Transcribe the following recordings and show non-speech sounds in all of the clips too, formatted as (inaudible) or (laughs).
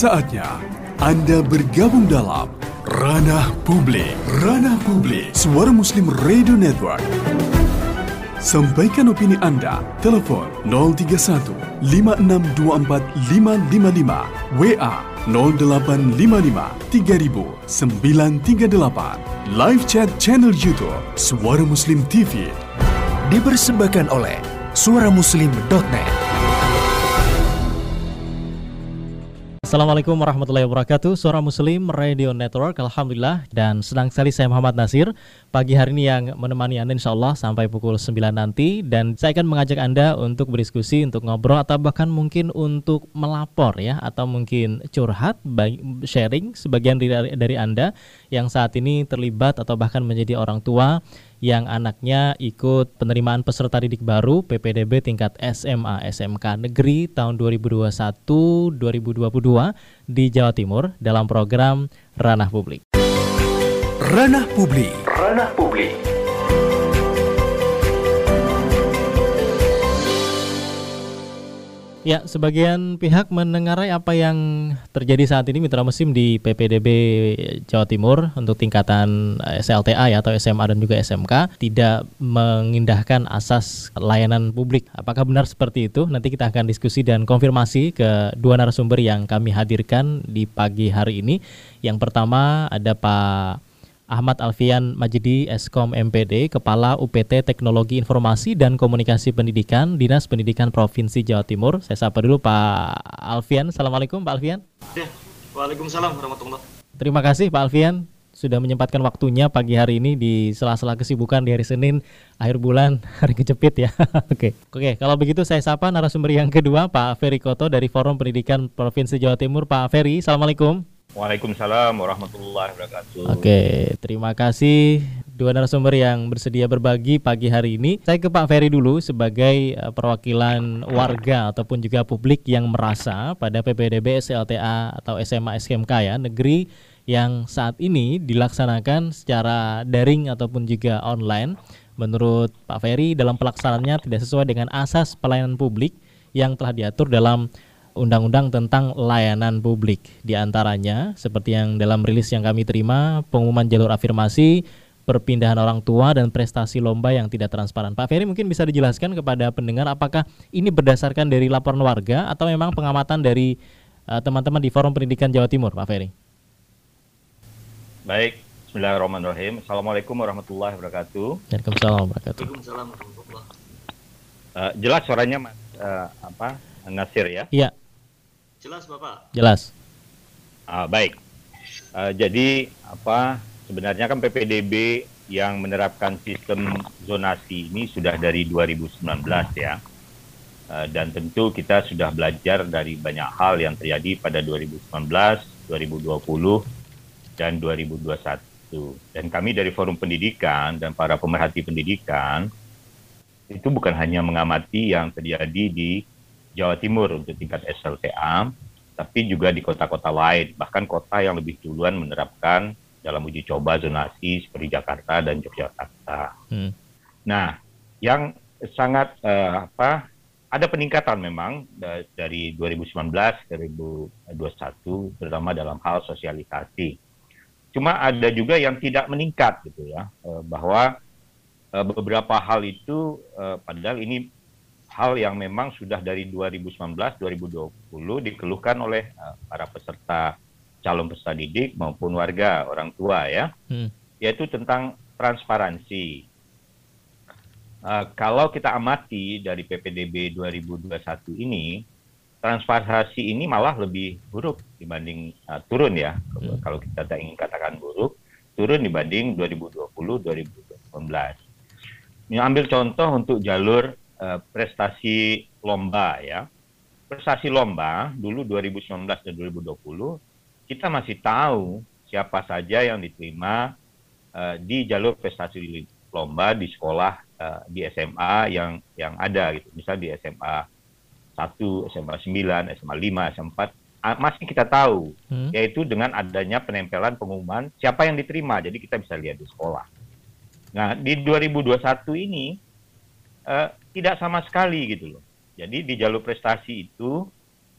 Saatnya Anda bergabung dalam Ranah Publik. Ranah Publik, Suara Muslim Radio Network. Sampaikan opini Anda. Telepon 031 5624 555. WA 0855 3000 938. Live chat channel YouTube Suara Muslim TV. Dipersembahkan oleh suaramuslim.net. Assalamualaikum warahmatullahi wabarakatuh. Suara Muslim Radio Network Alhamdulillah. Dan senang sekali saya Muhammad Nasir Pagi hari ini yang menemani Anda insya Allah Sampai pukul 9 nanti. Dan saya akan mengajak Anda untuk berdiskusi Untuk ngobrol atau bahkan mungkin untuk melapor ya Atau mungkin curhat Sharing sebagian dari, dari Anda Yang saat ini terlibat atau bahkan menjadi orang tua yang anaknya ikut penerimaan peserta didik baru PPDB tingkat SMA SMK Negeri tahun 2021-2022 di Jawa Timur dalam program Ranah Publik. Ranah Publik. Ranah Publik. Ya, sebagian pihak menengarai apa yang terjadi saat ini mitra musim di PPDB Jawa Timur untuk tingkatan SLTA ya atau SMA dan juga SMK tidak mengindahkan asas layanan publik. Apakah benar seperti itu? Nanti kita akan diskusi dan konfirmasi ke dua narasumber yang kami hadirkan di pagi hari ini. Yang pertama ada Pak Ahmad Alfian Majidi Eskom MPD, Kepala UPT Teknologi Informasi dan Komunikasi Pendidikan, Dinas Pendidikan Provinsi Jawa Timur. Saya sapa dulu Pak Alfian. Assalamualaikum Pak Alfian. Ya, Waalaikumsalam warahmatullahi Terima kasih Pak Alfian sudah menyempatkan waktunya pagi hari ini di sela-sela kesibukan di hari Senin akhir bulan (laughs) hari kejepit ya. (laughs) Oke. Oke, kalau begitu saya sapa narasumber yang kedua Pak Ferry Koto dari Forum Pendidikan Provinsi Jawa Timur. Pak Ferry, Assalamualaikum. Waalaikumsalam warahmatullahi wabarakatuh. Oke, terima kasih dua narasumber yang bersedia berbagi pagi hari ini. Saya ke Pak Ferry dulu sebagai eh, perwakilan warga ataupun juga publik yang merasa pada PPDB SLTA atau SMA SMK ya negeri yang saat ini dilaksanakan secara daring ataupun juga online. Menurut Pak Ferry dalam pelaksanaannya tidak sesuai dengan asas pelayanan publik yang telah diatur dalam undang-undang tentang layanan publik. Di antaranya, seperti yang dalam rilis yang kami terima, pengumuman jalur afirmasi, perpindahan orang tua, dan prestasi lomba yang tidak transparan. Pak Ferry mungkin bisa dijelaskan kepada pendengar apakah ini berdasarkan dari laporan warga atau memang pengamatan dari eh, teman-teman uh, di Forum Pendidikan Jawa Timur, Pak Ferry? Baik, Bismillahirrahmanirrahim. Assalamualaikum warahmatullahi wabarakatuh. Waalaikumsalam warahmatullahi wabarakatuh. Uh, jelas suaranya Mas uh, apa Nasir ya? Iya. Jelas Bapak? Jelas. Ah, baik. Uh, jadi apa sebenarnya kan PPDB yang menerapkan sistem zonasi ini sudah dari 2019 ya. Uh, dan tentu kita sudah belajar dari banyak hal yang terjadi pada 2019, 2020, dan 2021. Dan kami dari Forum Pendidikan dan para pemerhati pendidikan itu bukan hanya mengamati yang terjadi di Jawa Timur untuk tingkat SLTA, tapi juga di kota-kota lain, bahkan kota yang lebih duluan menerapkan dalam uji coba zonasi seperti Jakarta dan Yogyakarta. Hmm. Nah, yang sangat uh, apa ada peningkatan memang dari 2019 ke 2021 terutama dalam hal sosialisasi. Cuma ada juga yang tidak meningkat gitu ya, uh, bahwa uh, beberapa hal itu padahal ini hal yang memang sudah dari 2019-2020 dikeluhkan oleh uh, para peserta calon peserta didik maupun warga orang tua ya, hmm. yaitu tentang transparansi. Uh, kalau kita amati dari PPDB 2021 ini, transparansi ini malah lebih buruk dibanding uh, turun ya. Hmm. Kalau kita tak ingin katakan buruk, turun dibanding 2020-2019. Ini ambil contoh untuk jalur uh, prestasi lomba ya. Prestasi lomba dulu 2019 dan 2020 kita masih tahu siapa saja yang diterima uh, di jalur prestasi lomba di sekolah uh, di SMA yang yang ada gitu. Misal di SMA 1, SMA 9, SMA 5, SMA 4 masih kita tahu hmm. yaitu dengan adanya penempelan pengumuman siapa yang diterima jadi kita bisa lihat di sekolah. Nah, di 2021 ini uh, tidak sama sekali gitu loh. Jadi di jalur prestasi itu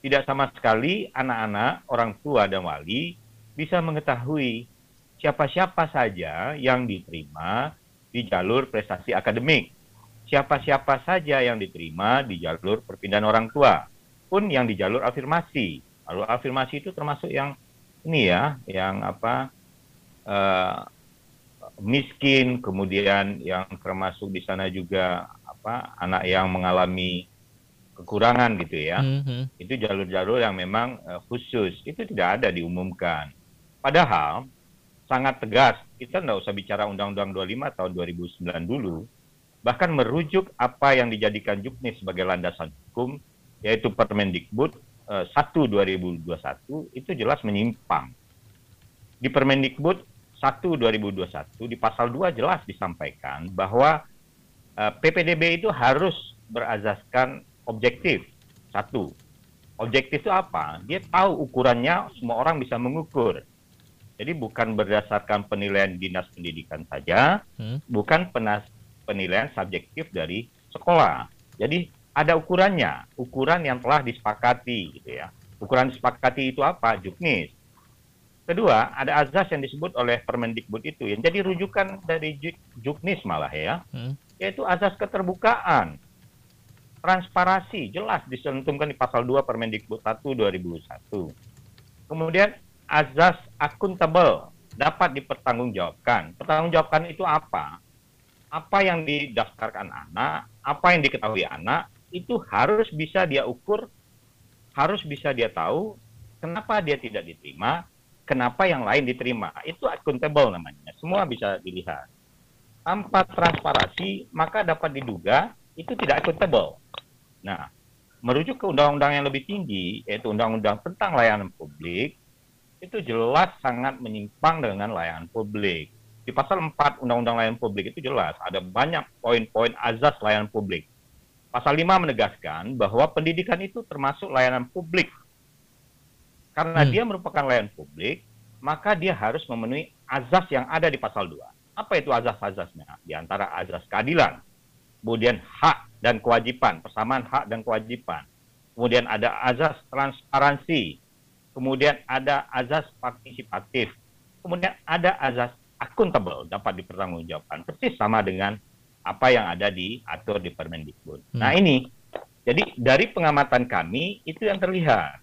tidak sama sekali anak-anak, orang tua dan wali bisa mengetahui siapa-siapa saja yang diterima di jalur prestasi akademik. Siapa-siapa saja yang diterima di jalur perpindahan orang tua, pun yang di jalur afirmasi. Lalu afirmasi itu termasuk yang ini ya, yang apa uh, miskin, kemudian yang termasuk di sana juga apa anak yang mengalami kekurangan gitu ya. Mm-hmm. Itu jalur-jalur yang memang uh, khusus. Itu tidak ada diumumkan. Padahal sangat tegas. Kita tidak usah bicara Undang-Undang 25 tahun 2009 dulu. Bahkan merujuk apa yang dijadikan Juknis sebagai landasan hukum, yaitu Permendikbud uh, 1 2021, itu jelas menyimpang. Di Permendikbud 1 2021 di pasal 2 jelas disampaikan bahwa uh, eh, PPDB itu harus berazaskan objektif. Satu, objektif itu apa? Dia tahu ukurannya, semua orang bisa mengukur. Jadi bukan berdasarkan penilaian dinas pendidikan saja, hmm. bukan penas, penilaian subjektif dari sekolah. Jadi ada ukurannya, ukuran yang telah disepakati gitu ya. Ukuran disepakati itu apa? Juknis. Kedua, ada azas yang disebut oleh Permendikbud itu yang jadi rujukan dari Juknis malah ya, hmm. Yaitu azas keterbukaan transparasi jelas disentumkan di pasal 2 Permendikbud 1 2001. Kemudian azas akuntabel dapat dipertanggungjawabkan. Pertanggungjawabkan itu apa? Apa yang didaftarkan anak, apa yang diketahui anak, itu harus bisa dia ukur, harus bisa dia tahu kenapa dia tidak diterima, kenapa yang lain diterima. Itu akuntabel namanya. Semua bisa dilihat. Tanpa transparansi, maka dapat diduga itu tidak akuntabel. Nah, merujuk ke undang-undang yang lebih tinggi, yaitu undang-undang tentang layanan publik, itu jelas sangat menyimpang dengan layanan publik. Di pasal 4 Undang-Undang Layanan Publik itu jelas ada banyak poin-poin azas layanan publik. Pasal 5 menegaskan bahwa pendidikan itu termasuk layanan publik. Karena hmm. dia merupakan layanan publik, maka dia harus memenuhi azas yang ada di pasal 2. Apa itu azas-azasnya? Di antara azas keadilan, kemudian hak dan kewajiban, persamaan hak dan kewajiban. Kemudian ada azas transparansi, kemudian ada azas partisipatif, kemudian ada azas akuntabel dapat dipertanggungjawabkan. Persis sama dengan apa yang ada diatur di Permendikbud. Hmm. Nah ini, jadi dari pengamatan kami itu yang terlihat.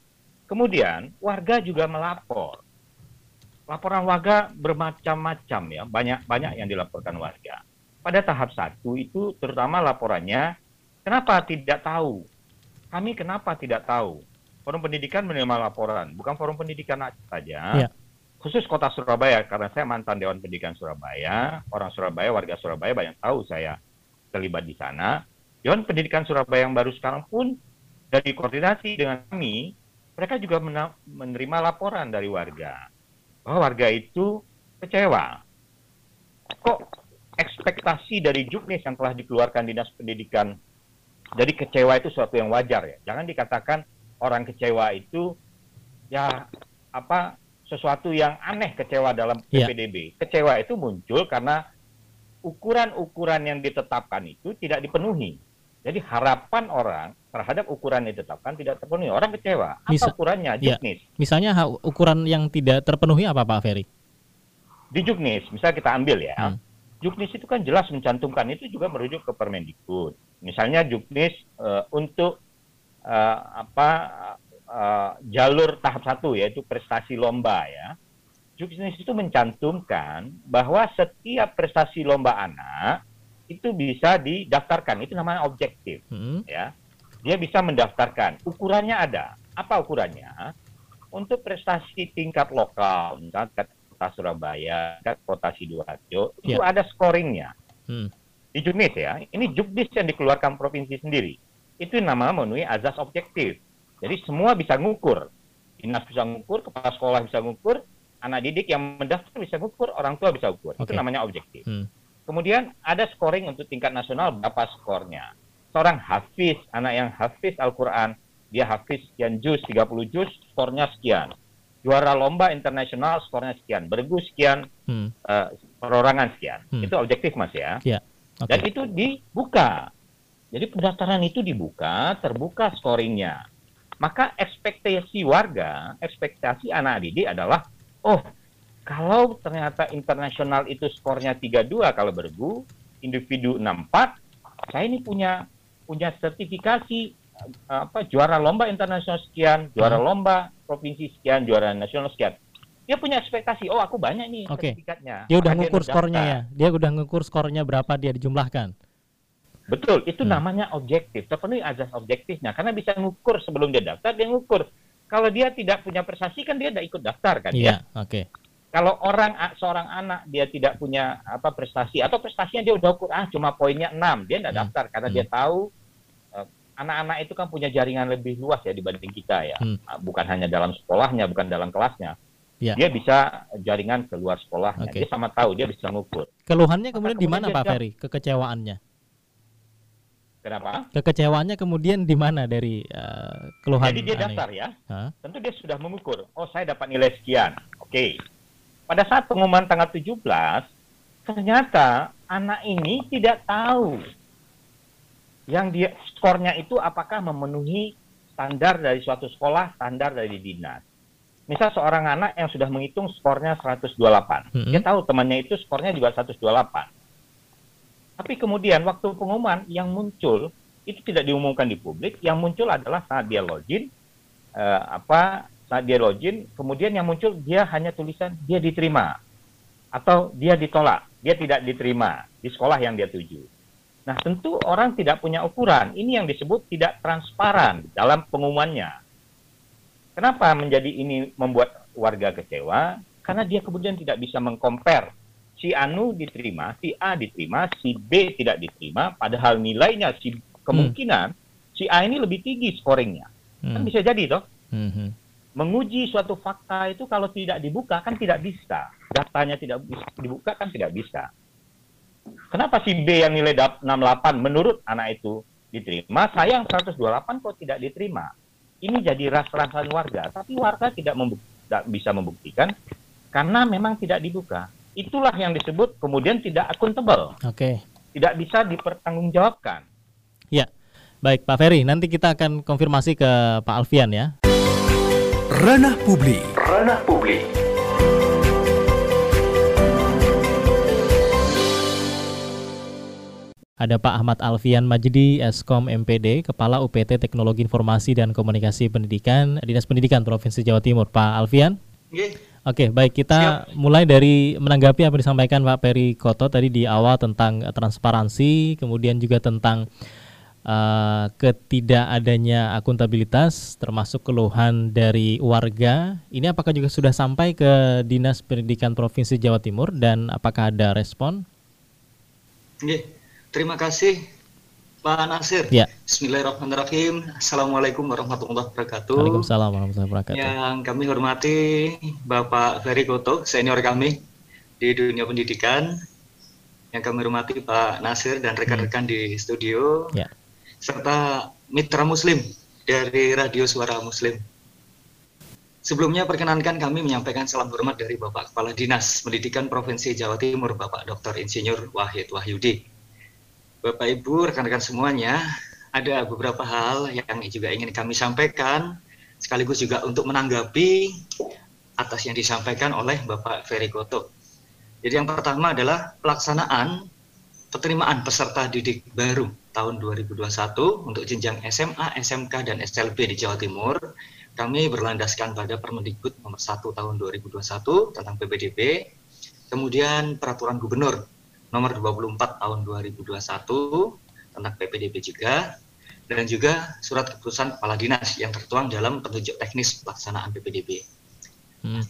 Kemudian warga juga melapor. Laporan warga bermacam-macam ya, banyak banyak yang dilaporkan warga. Pada tahap satu itu terutama laporannya Kenapa tidak tahu? Kami kenapa tidak tahu? Forum pendidikan menerima laporan, bukan forum pendidikan saja. Ya. Khusus kota Surabaya, karena saya mantan Dewan Pendidikan Surabaya, orang Surabaya, warga Surabaya banyak tahu saya terlibat di sana. Dewan Pendidikan Surabaya yang baru sekarang pun dari koordinasi dengan kami, mereka juga menerima laporan dari warga bahwa warga itu kecewa. Kok ekspektasi dari Juknis yang telah dikeluarkan Dinas Pendidikan jadi kecewa itu suatu yang wajar ya. Jangan dikatakan orang kecewa itu ya apa sesuatu yang aneh kecewa dalam PPDB. Ya. Kecewa itu muncul karena ukuran-ukuran yang ditetapkan itu tidak dipenuhi. Jadi harapan orang terhadap ukuran yang ditetapkan tidak terpenuhi. Orang kecewa. Apa Misa ukurannya? Ya. Juknis. Misalnya ukuran yang tidak terpenuhi apa Pak Ferry? Di Juknis, misal kita ambil ya. Hmm. Juknis itu kan jelas mencantumkan itu juga merujuk ke Permendikbud Misalnya Juknis uh, untuk uh, apa uh, jalur tahap satu yaitu prestasi lomba ya. Juknis itu mencantumkan bahwa setiap prestasi lomba anak itu bisa didaftarkan. Itu namanya objektif hmm. ya. Dia bisa mendaftarkan. Ukurannya ada. Apa ukurannya? Untuk prestasi tingkat lokal, misalnya kota Surabaya, kota Sidoarjo, yeah. itu ya. ada scoringnya. Hmm di Juknis ya, ini Juknis yang dikeluarkan provinsi sendiri. Itu nama memenuhi azas objektif. Jadi semua bisa ngukur. Dinas bisa ngukur, kepala sekolah bisa ngukur, anak didik yang mendaftar bisa ngukur, orang tua bisa ngukur. Okay. Itu namanya objektif. Hmm. Kemudian ada scoring untuk tingkat nasional berapa skornya. Seorang hafiz, anak yang hafiz Al-Quran, dia hafiz sekian juz, 30 juz, skornya sekian. Juara lomba internasional, skornya sekian. Bergu sekian, hmm. uh, perorangan sekian. Hmm. Itu objektif mas ya. Yeah. Okay. Dan itu dibuka. Jadi pendaftaran itu dibuka, terbuka scoringnya. maka ekspektasi warga, ekspektasi anak didik adalah, oh kalau ternyata internasional itu skornya 32 kalau bergu, individu 64, saya ini punya punya sertifikasi apa juara lomba internasional sekian, juara hmm. lomba provinsi sekian, juara nasional sekian. Dia punya ekspektasi, oh aku banyak nih okay. sertifikatnya. Dia udah ngukur skornya ya. Dia udah ngukur skornya berapa dia dijumlahkan. Betul, itu hmm. namanya objektif. Terpenuhi azas objektifnya karena bisa ngukur sebelum dia daftar, dia ngukur. Kalau dia tidak punya prestasi kan dia tidak ikut daftar kan Iya, ya? oke. Okay. Kalau orang seorang anak dia tidak punya apa prestasi atau prestasinya dia udah ukur ah cuma poinnya 6, dia tidak hmm. daftar karena hmm. dia tahu eh, anak-anak itu kan punya jaringan lebih luas ya dibanding kita ya. Hmm. Ah, bukan hanya dalam sekolahnya, bukan dalam kelasnya. Ya. Dia bisa jaringan keluar sekolahnya. Okay. Dia sama tahu, dia bisa ngukur. Keluhannya kemudian di mana Pak Ferry? Kekecewaannya? Kenapa? Kekecewaannya kemudian di mana dari uh, keluhan? Jadi dia daftar ya. Huh? Tentu dia sudah mengukur. Oh, saya dapat nilai sekian. Oke. Okay. Pada saat pengumuman tanggal 17, ternyata anak ini tidak tahu yang dia skornya itu apakah memenuhi standar dari suatu sekolah, standar dari dinas. Misal seorang anak yang sudah menghitung skornya 128. -hmm. Dia tahu temannya itu skornya juga 128 tapi kemudian waktu pengumuman yang muncul itu tidak diumumkan di publik, yang muncul adalah saat dia login, eh, apa saat dia login, kemudian yang muncul dia hanya tulisan dia diterima atau dia ditolak, dia tidak diterima di sekolah yang dia tuju. Nah, tentu orang tidak punya ukuran. Ini yang disebut tidak transparan dalam pengumumannya. Kenapa menjadi ini membuat warga kecewa? Karena dia kemudian tidak bisa mengcompare si Anu diterima, si A diterima, si B tidak diterima, padahal nilainya si kemungkinan hmm. si A ini lebih tinggi scoringnya. Kan hmm. Kan bisa jadi toh. Hmm. Menguji suatu fakta itu kalau tidak dibuka kan tidak bisa. Datanya tidak dibuka kan tidak bisa. Kenapa si B yang nilai 68 menurut anak itu diterima, saya yang 128 kok tidak diterima? Ini jadi ras-rasan warga, tapi warga tidak, membuk tidak bisa membuktikan karena memang tidak dibuka itulah yang disebut kemudian tidak akuntabel. Oke. Okay. Tidak bisa dipertanggungjawabkan. Ya. Baik, Pak Ferry, nanti kita akan konfirmasi ke Pak Alfian ya. Ranah publik. Ranah publik. Ada Pak Ahmad Alfian Majdi, Eskom MPD, Kepala UPT Teknologi Informasi dan Komunikasi Pendidikan, Dinas Pendidikan Provinsi Jawa Timur. Pak Alfian? Okay. Oke, baik kita Siap. mulai dari menanggapi apa yang disampaikan Pak Peri Koto tadi di awal tentang transparansi, kemudian juga tentang uh, ketidakadanya akuntabilitas, termasuk keluhan dari warga. Ini apakah juga sudah sampai ke Dinas Pendidikan Provinsi Jawa Timur dan apakah ada respon? Oke, terima kasih Pak Nasir. Ya. Bismillahirrahmanirrahim. Assalamualaikum warahmatullahi wabarakatuh. Waalaikumsalam warahmatullahi wabarakatuh. Yang kami hormati Bapak Ferry Koto, senior kami di dunia pendidikan. Yang kami hormati Pak Nasir dan rekan-rekan hmm. di studio. Ya. Serta mitra muslim dari Radio Suara Muslim. Sebelumnya perkenankan kami menyampaikan salam hormat dari Bapak Kepala Dinas Pendidikan Provinsi Jawa Timur, Bapak Dr. Insinyur Wahid Wahyudi Bapak Ibu, rekan-rekan semuanya, ada beberapa hal yang juga ingin kami sampaikan, sekaligus juga untuk menanggapi atas yang disampaikan oleh Bapak Ferry Koto. Jadi yang pertama adalah pelaksanaan penerimaan peserta didik baru tahun 2021 untuk jenjang SMA, SMK, dan SLB di Jawa Timur. Kami berlandaskan pada Permendikbud nomor 1 tahun 2021 tentang PPDB, kemudian peraturan gubernur nomor 24 tahun 2021 tentang PPDB juga dan juga surat keputusan kepala dinas yang tertuang dalam petunjuk teknis pelaksanaan PPDB. Hmm.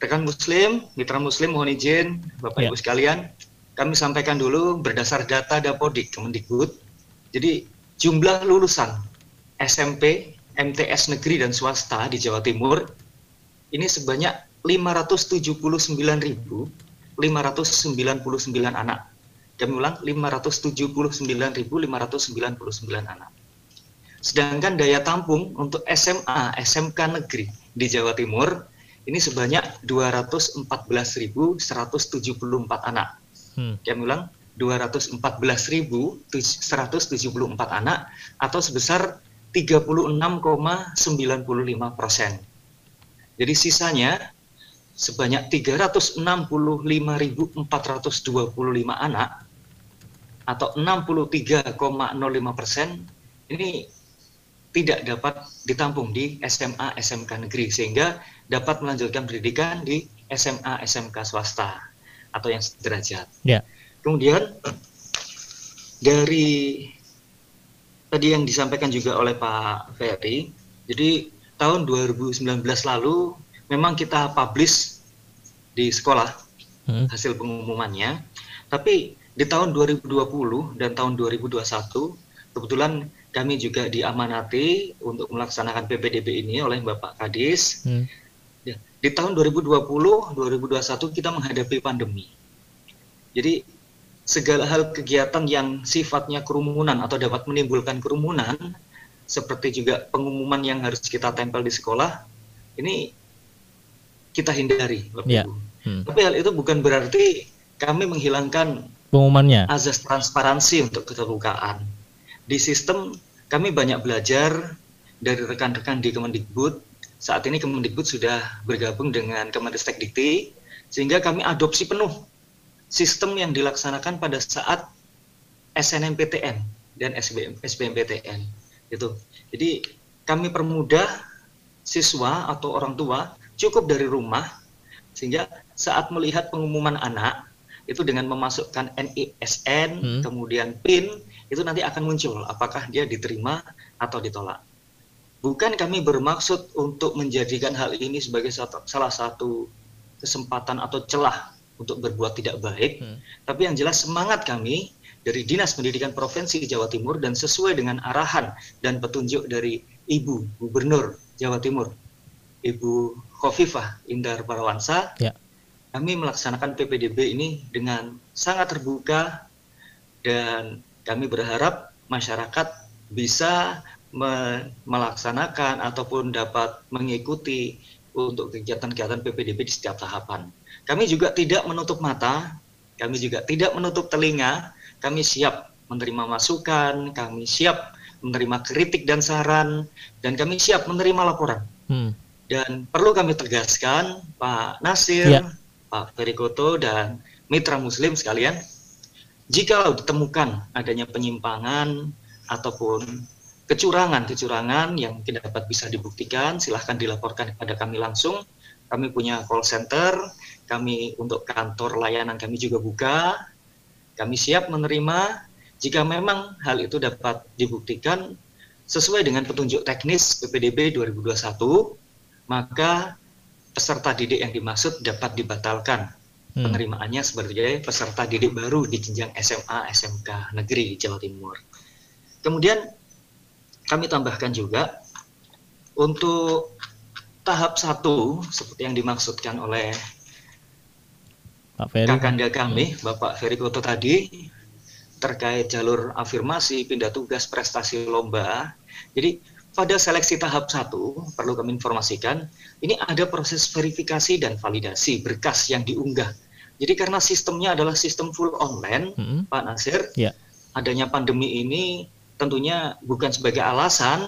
Rekan Muslim, mitra Muslim mohon izin Bapak ya. Ibu sekalian, kami sampaikan dulu berdasar data Dapodik Kemendikbud. Jadi jumlah lulusan SMP, MTS negeri dan swasta di Jawa Timur ini sebanyak 579 ribu 599 anak. Kami ulang 579.599 anak. Sedangkan daya tampung untuk SMA, SMK negeri di Jawa Timur ini sebanyak 214.174 anak. Hmm. Kami ulang 214.174 anak atau sebesar 36,95 persen. Jadi sisanya sebanyak 365.425 anak atau 63,05 persen ini tidak dapat ditampung di SMA SMK negeri sehingga dapat melanjutkan pendidikan di SMA SMK swasta atau yang sederajat. Ya. Kemudian dari tadi yang disampaikan juga oleh Pak Ferry, jadi tahun 2019 lalu memang kita publish di sekolah hmm. hasil pengumumannya, tapi di tahun 2020 dan tahun 2021 kebetulan kami juga diamanati untuk melaksanakan PPDB ini oleh Bapak Kadis. Hmm. Ya, di tahun 2020, 2021 kita menghadapi pandemi. Jadi segala hal kegiatan yang sifatnya kerumunan atau dapat menimbulkan kerumunan, seperti juga pengumuman yang harus kita tempel di sekolah, ini kita hindari. Ya. Hmm. Tapi hal itu bukan berarti kami menghilangkan pengumumannya azas transparansi untuk keterbukaan di sistem kami banyak belajar dari rekan-rekan di Kemendikbud. Saat ini Kemendikbud sudah bergabung dengan Dikti, sehingga kami adopsi penuh sistem yang dilaksanakan pada saat SNMPTN dan SBM, SBMPTN. Gitu. Jadi kami permudah siswa atau orang tua cukup dari rumah, sehingga saat melihat pengumuman anak, itu dengan memasukkan NISN, hmm. kemudian PIN, itu nanti akan muncul apakah dia diterima atau ditolak. Bukan kami bermaksud untuk menjadikan hal ini sebagai salah satu kesempatan atau celah untuk berbuat tidak baik, hmm. tapi yang jelas semangat kami dari Dinas Pendidikan Provinsi Jawa Timur dan sesuai dengan arahan dan petunjuk dari Ibu Gubernur Jawa Timur, Ibu Khofifah Indar Parawansa, ya kami melaksanakan PPDB ini dengan sangat terbuka dan kami berharap masyarakat bisa me melaksanakan ataupun dapat mengikuti untuk kegiatan-kegiatan PPDB di setiap tahapan. Kami juga tidak menutup mata, kami juga tidak menutup telinga, kami siap menerima masukan, kami siap menerima kritik dan saran, dan kami siap menerima laporan. Hmm. Dan perlu kami tegaskan, Pak Nasir, ya Pak Ferikoto dan mitra muslim sekalian, jika ditemukan adanya penyimpangan ataupun kecurangan-kecurangan yang tidak dapat bisa dibuktikan, silahkan dilaporkan kepada kami langsung. Kami punya call center, kami untuk kantor layanan kami juga buka. Kami siap menerima jika memang hal itu dapat dibuktikan sesuai dengan petunjuk teknis PPDB 2021, maka peserta didik yang dimaksud dapat dibatalkan hmm. penerimaannya sebagai peserta didik baru di jenjang SMA SMK negeri Jawa Timur. Kemudian kami tambahkan juga untuk tahap satu seperti yang dimaksudkan oleh Pak Ferry. kakanda kami. Bapak Ferry Koto tadi terkait jalur afirmasi, pindah tugas, prestasi lomba. Jadi pada seleksi tahap satu perlu kami informasikan ini ada proses verifikasi dan validasi berkas yang diunggah. Jadi karena sistemnya adalah sistem full online, -hmm. Pak Nasir, yeah. adanya pandemi ini tentunya bukan sebagai alasan,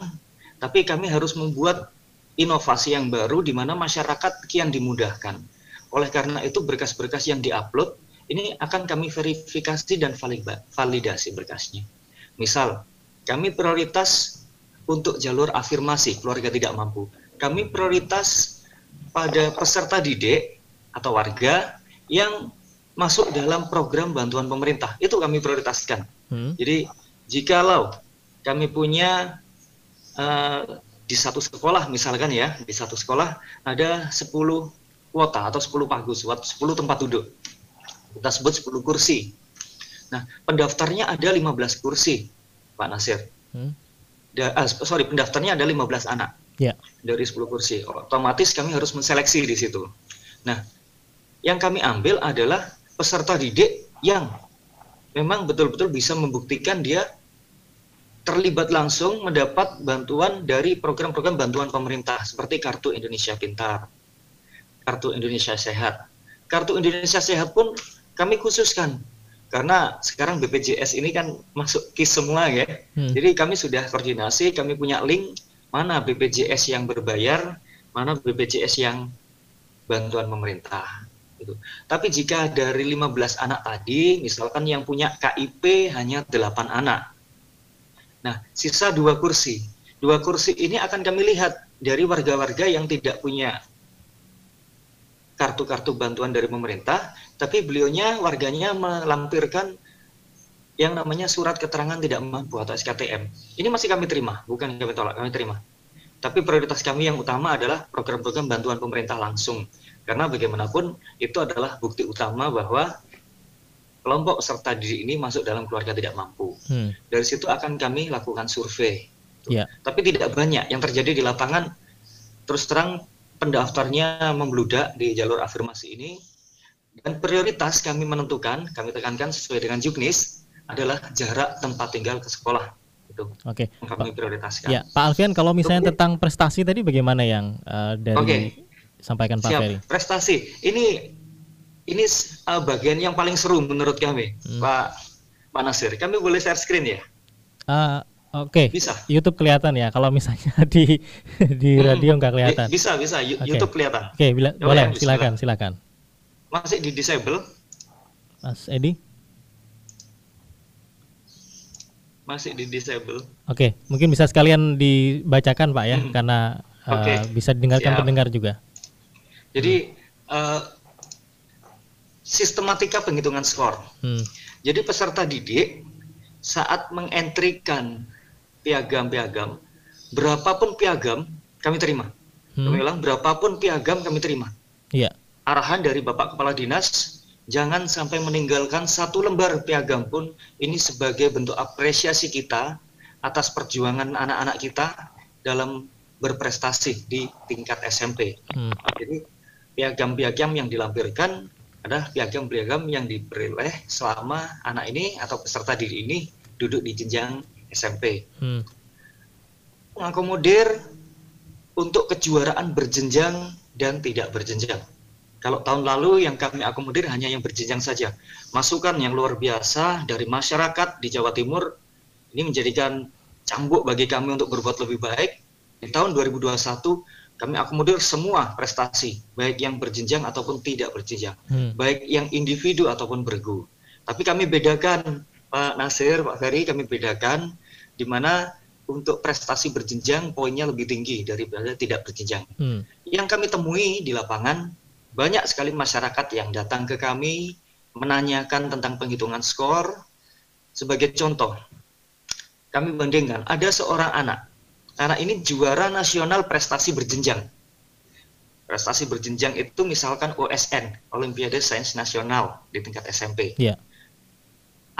tapi kami harus membuat inovasi yang baru di mana masyarakat kian dimudahkan. Oleh karena itu berkas-berkas yang diupload ini akan kami verifikasi dan validasi berkasnya. Misal, kami prioritas untuk jalur afirmasi keluarga tidak mampu. Kami prioritas pada peserta didik atau warga yang masuk dalam program bantuan pemerintah. Itu kami prioritaskan. Hmm. Jadi jikalau kami punya uh, di satu sekolah misalkan ya, di satu sekolah ada 10 kuota atau 10 pagus, 10 tempat duduk. Kita sebut 10 kursi. Nah, pendaftarnya ada 15 kursi, Pak Nasir. Hmm da, uh, sorry pendaftarnya ada 15 anak yeah. dari 10 kursi. Otomatis kami harus menseleksi di situ. Nah, yang kami ambil adalah peserta didik yang memang betul-betul bisa membuktikan dia terlibat langsung mendapat bantuan dari program-program bantuan pemerintah seperti Kartu Indonesia Pintar, Kartu Indonesia Sehat. Kartu Indonesia Sehat pun kami khususkan karena sekarang BPJS ini kan masuk KIS semua ya. Hmm. Jadi kami sudah koordinasi, kami punya link mana BPJS yang berbayar, mana BPJS yang bantuan pemerintah. Gitu. Tapi jika dari 15 anak tadi, misalkan yang punya KIP hanya 8 anak. Nah, sisa dua kursi. Dua kursi ini akan kami lihat dari warga-warga yang tidak punya kartu-kartu bantuan dari pemerintah, tapi beliaunya warganya melampirkan yang namanya surat keterangan tidak mampu atau SKTM. Ini masih kami terima, bukan kami tolak, kami terima. Tapi prioritas kami yang utama adalah program-program bantuan pemerintah langsung. Karena bagaimanapun itu adalah bukti utama bahwa kelompok peserta didik ini masuk dalam keluarga tidak mampu. Hmm. Dari situ akan kami lakukan survei. Yeah. Tapi tidak banyak yang terjadi di lapangan. Terus terang pendaftarnya membludak di jalur afirmasi ini dan prioritas kami menentukan, kami tekankan sesuai dengan Juknis adalah jarak tempat tinggal ke sekolah. Itu Oke. Okay. Kami prioritaskan. Ya, Pak Alfian, kalau misalnya tentang prestasi tadi bagaimana yang uh, dari okay. sampaikan Pak Siap. Ferry? Prestasi ini ini uh, bagian yang paling seru menurut kami, hmm. Pak Pak Nasir. Kami boleh share screen ya? Uh, Oke. Okay. Bisa. YouTube kelihatan ya. Kalau misalnya (laughs) di di hmm. radio nggak kelihatan. Bisa bisa. okay. YouTube kelihatan. Oke, okay, boleh. Ya, silakan, silakan. Masih di disable? Mas Edi? Masih di disable. Oke, okay. mungkin bisa sekalian dibacakan Pak ya, hmm. karena okay. uh, bisa didengarkan Siap. pendengar juga. Jadi hmm. uh, sistematika penghitungan skor. Hmm. Jadi peserta didik saat mengentrikan piagam-piagam, berapapun piagam kami terima. Hmm. Kami bilang berapapun piagam kami terima. Iya. Arahan dari Bapak Kepala Dinas, jangan sampai meninggalkan satu lembar piagam pun ini sebagai bentuk apresiasi kita atas perjuangan anak-anak kita dalam berprestasi di tingkat SMP. Hmm. Jadi piagam-piagam yang dilampirkan adalah piagam-piagam yang diperoleh selama anak ini atau peserta diri ini duduk di jenjang SMP. Hmm. Mengakomodir untuk kejuaraan berjenjang dan tidak berjenjang. Kalau tahun lalu yang kami akomodir hanya yang berjenjang saja. Masukan yang luar biasa dari masyarakat di Jawa Timur ini menjadikan cambuk bagi kami untuk berbuat lebih baik. Di tahun 2021 kami akomodir semua prestasi, baik yang berjenjang ataupun tidak berjenjang, hmm. baik yang individu ataupun bergu. Tapi kami bedakan Pak Nasir, Pak Ferry, kami bedakan di mana untuk prestasi berjenjang poinnya lebih tinggi daripada tidak berjenjang. Hmm. Yang kami temui di lapangan banyak sekali masyarakat yang datang ke kami menanyakan tentang penghitungan skor. Sebagai contoh, kami bandingkan ada seorang anak. Anak ini juara nasional prestasi berjenjang. Prestasi berjenjang itu misalkan OSN, Olimpiade Sains Nasional di tingkat SMP. Yeah.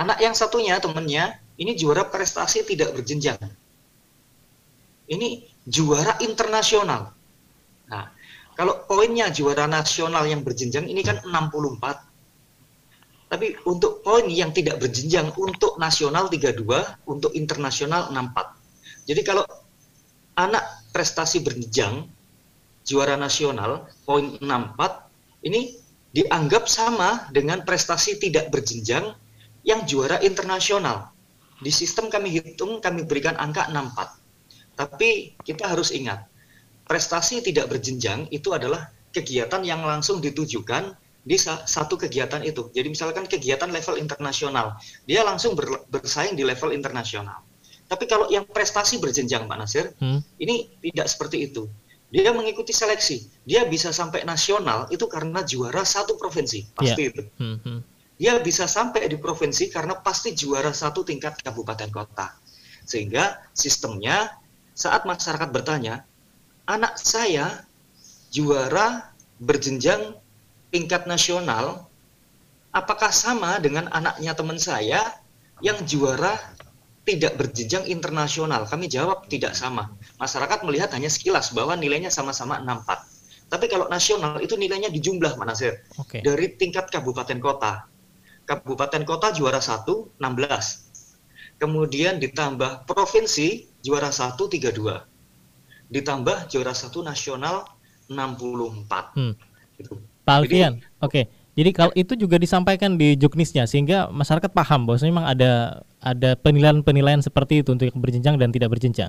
Anak yang satunya temannya ini juara prestasi tidak berjenjang. Ini juara internasional. Nah, kalau poinnya juara nasional yang berjenjang ini kan 64. Tapi untuk poin yang tidak berjenjang untuk nasional 32, untuk internasional 64. Jadi kalau anak prestasi berjenjang juara nasional poin 64 ini dianggap sama dengan prestasi tidak berjenjang yang juara internasional. Di sistem kami hitung, kami berikan angka 64. Tapi kita harus ingat, prestasi tidak berjenjang itu adalah kegiatan yang langsung ditujukan di satu kegiatan itu. Jadi misalkan kegiatan level internasional, dia langsung bersaing di level internasional. Tapi kalau yang prestasi berjenjang, Pak Nasir, hmm. ini tidak seperti itu. Dia mengikuti seleksi, dia bisa sampai nasional itu karena juara satu provinsi, pasti yeah. itu. Hmm. hmm dia bisa sampai di provinsi karena pasti juara satu tingkat kabupaten kota. Sehingga sistemnya saat masyarakat bertanya, anak saya juara berjenjang tingkat nasional, apakah sama dengan anaknya teman saya yang juara tidak berjenjang internasional? Kami jawab tidak sama. Masyarakat melihat hanya sekilas bahwa nilainya sama-sama 64. Tapi kalau nasional itu nilainya dijumlah, Manasir. Okay. Dari tingkat kabupaten kota kabupaten kota juara 1 16. Kemudian ditambah provinsi juara 1 32. Ditambah juara 1 nasional 64. Hmm. Gitu. Pak Alfian, oke. Okay. Jadi kalau itu juga disampaikan di juknisnya sehingga masyarakat paham bahwa memang ada ada penilaian-penilaian seperti itu untuk yang berjenjang dan tidak berjenjang.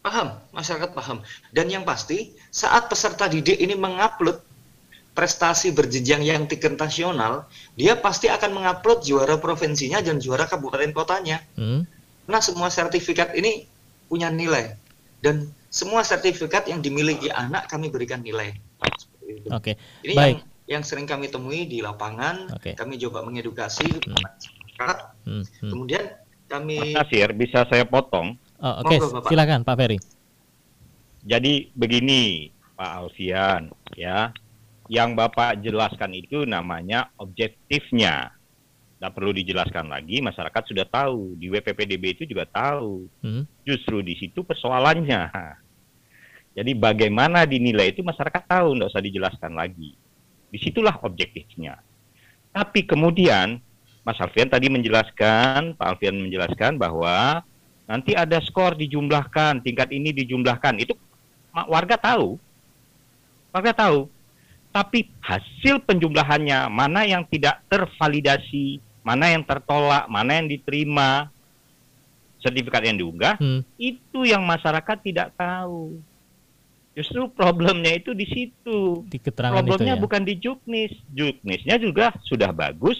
Paham, masyarakat paham. Dan yang pasti saat peserta didik ini mengupload prestasi berjenjang yang tingkat nasional, dia pasti akan mengupload juara provinsinya dan juara kabupaten kotanya. Hmm. Nah, semua sertifikat ini punya nilai dan semua sertifikat yang dimiliki anak kami berikan nilai. Oke. Okay. Ini Baik. yang yang sering kami temui di lapangan, okay. kami coba mengedukasi hmm. masyarakat. Hmm. Hmm. Kemudian kami Nasir, bisa saya potong? Oh, Oke, okay. silakan Pak Ferry. Jadi begini, Pak Alfian, ya, yang Bapak jelaskan itu namanya objektifnya. Tidak perlu dijelaskan lagi, masyarakat sudah tahu. Di WPPDB itu juga tahu. Hmm. Justru di situ persoalannya. Jadi bagaimana dinilai itu masyarakat tahu, tidak usah dijelaskan lagi. Di situlah objektifnya. Tapi kemudian Mas Alfian tadi menjelaskan, Pak Alfian menjelaskan bahwa nanti ada skor dijumlahkan, tingkat ini dijumlahkan. Itu warga tahu. Warga tahu. Tapi hasil penjumlahannya, mana yang tidak tervalidasi, mana yang tertolak, mana yang diterima, sertifikat yang diunggah, hmm. itu yang masyarakat tidak tahu. Justru problemnya itu di situ. Di problemnya itu ya? bukan di juknis. Juknisnya juga sudah bagus,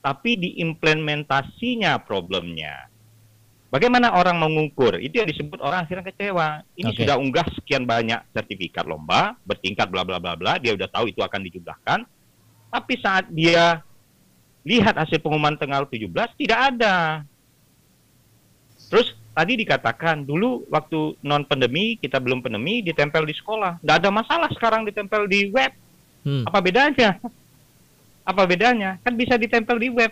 tapi di implementasinya problemnya. Bagaimana orang mengukur? Itu yang disebut orang akhirnya kecewa. Ini okay. sudah unggah sekian banyak sertifikat lomba, bertingkat bla bla bla bla, dia sudah tahu itu akan dijumlahkan. Tapi saat dia lihat hasil pengumuman tanggal 17 tidak ada. Terus tadi dikatakan dulu waktu non pandemi kita belum pandemi ditempel di sekolah nggak ada masalah sekarang ditempel di web hmm. apa bedanya apa bedanya kan bisa ditempel di web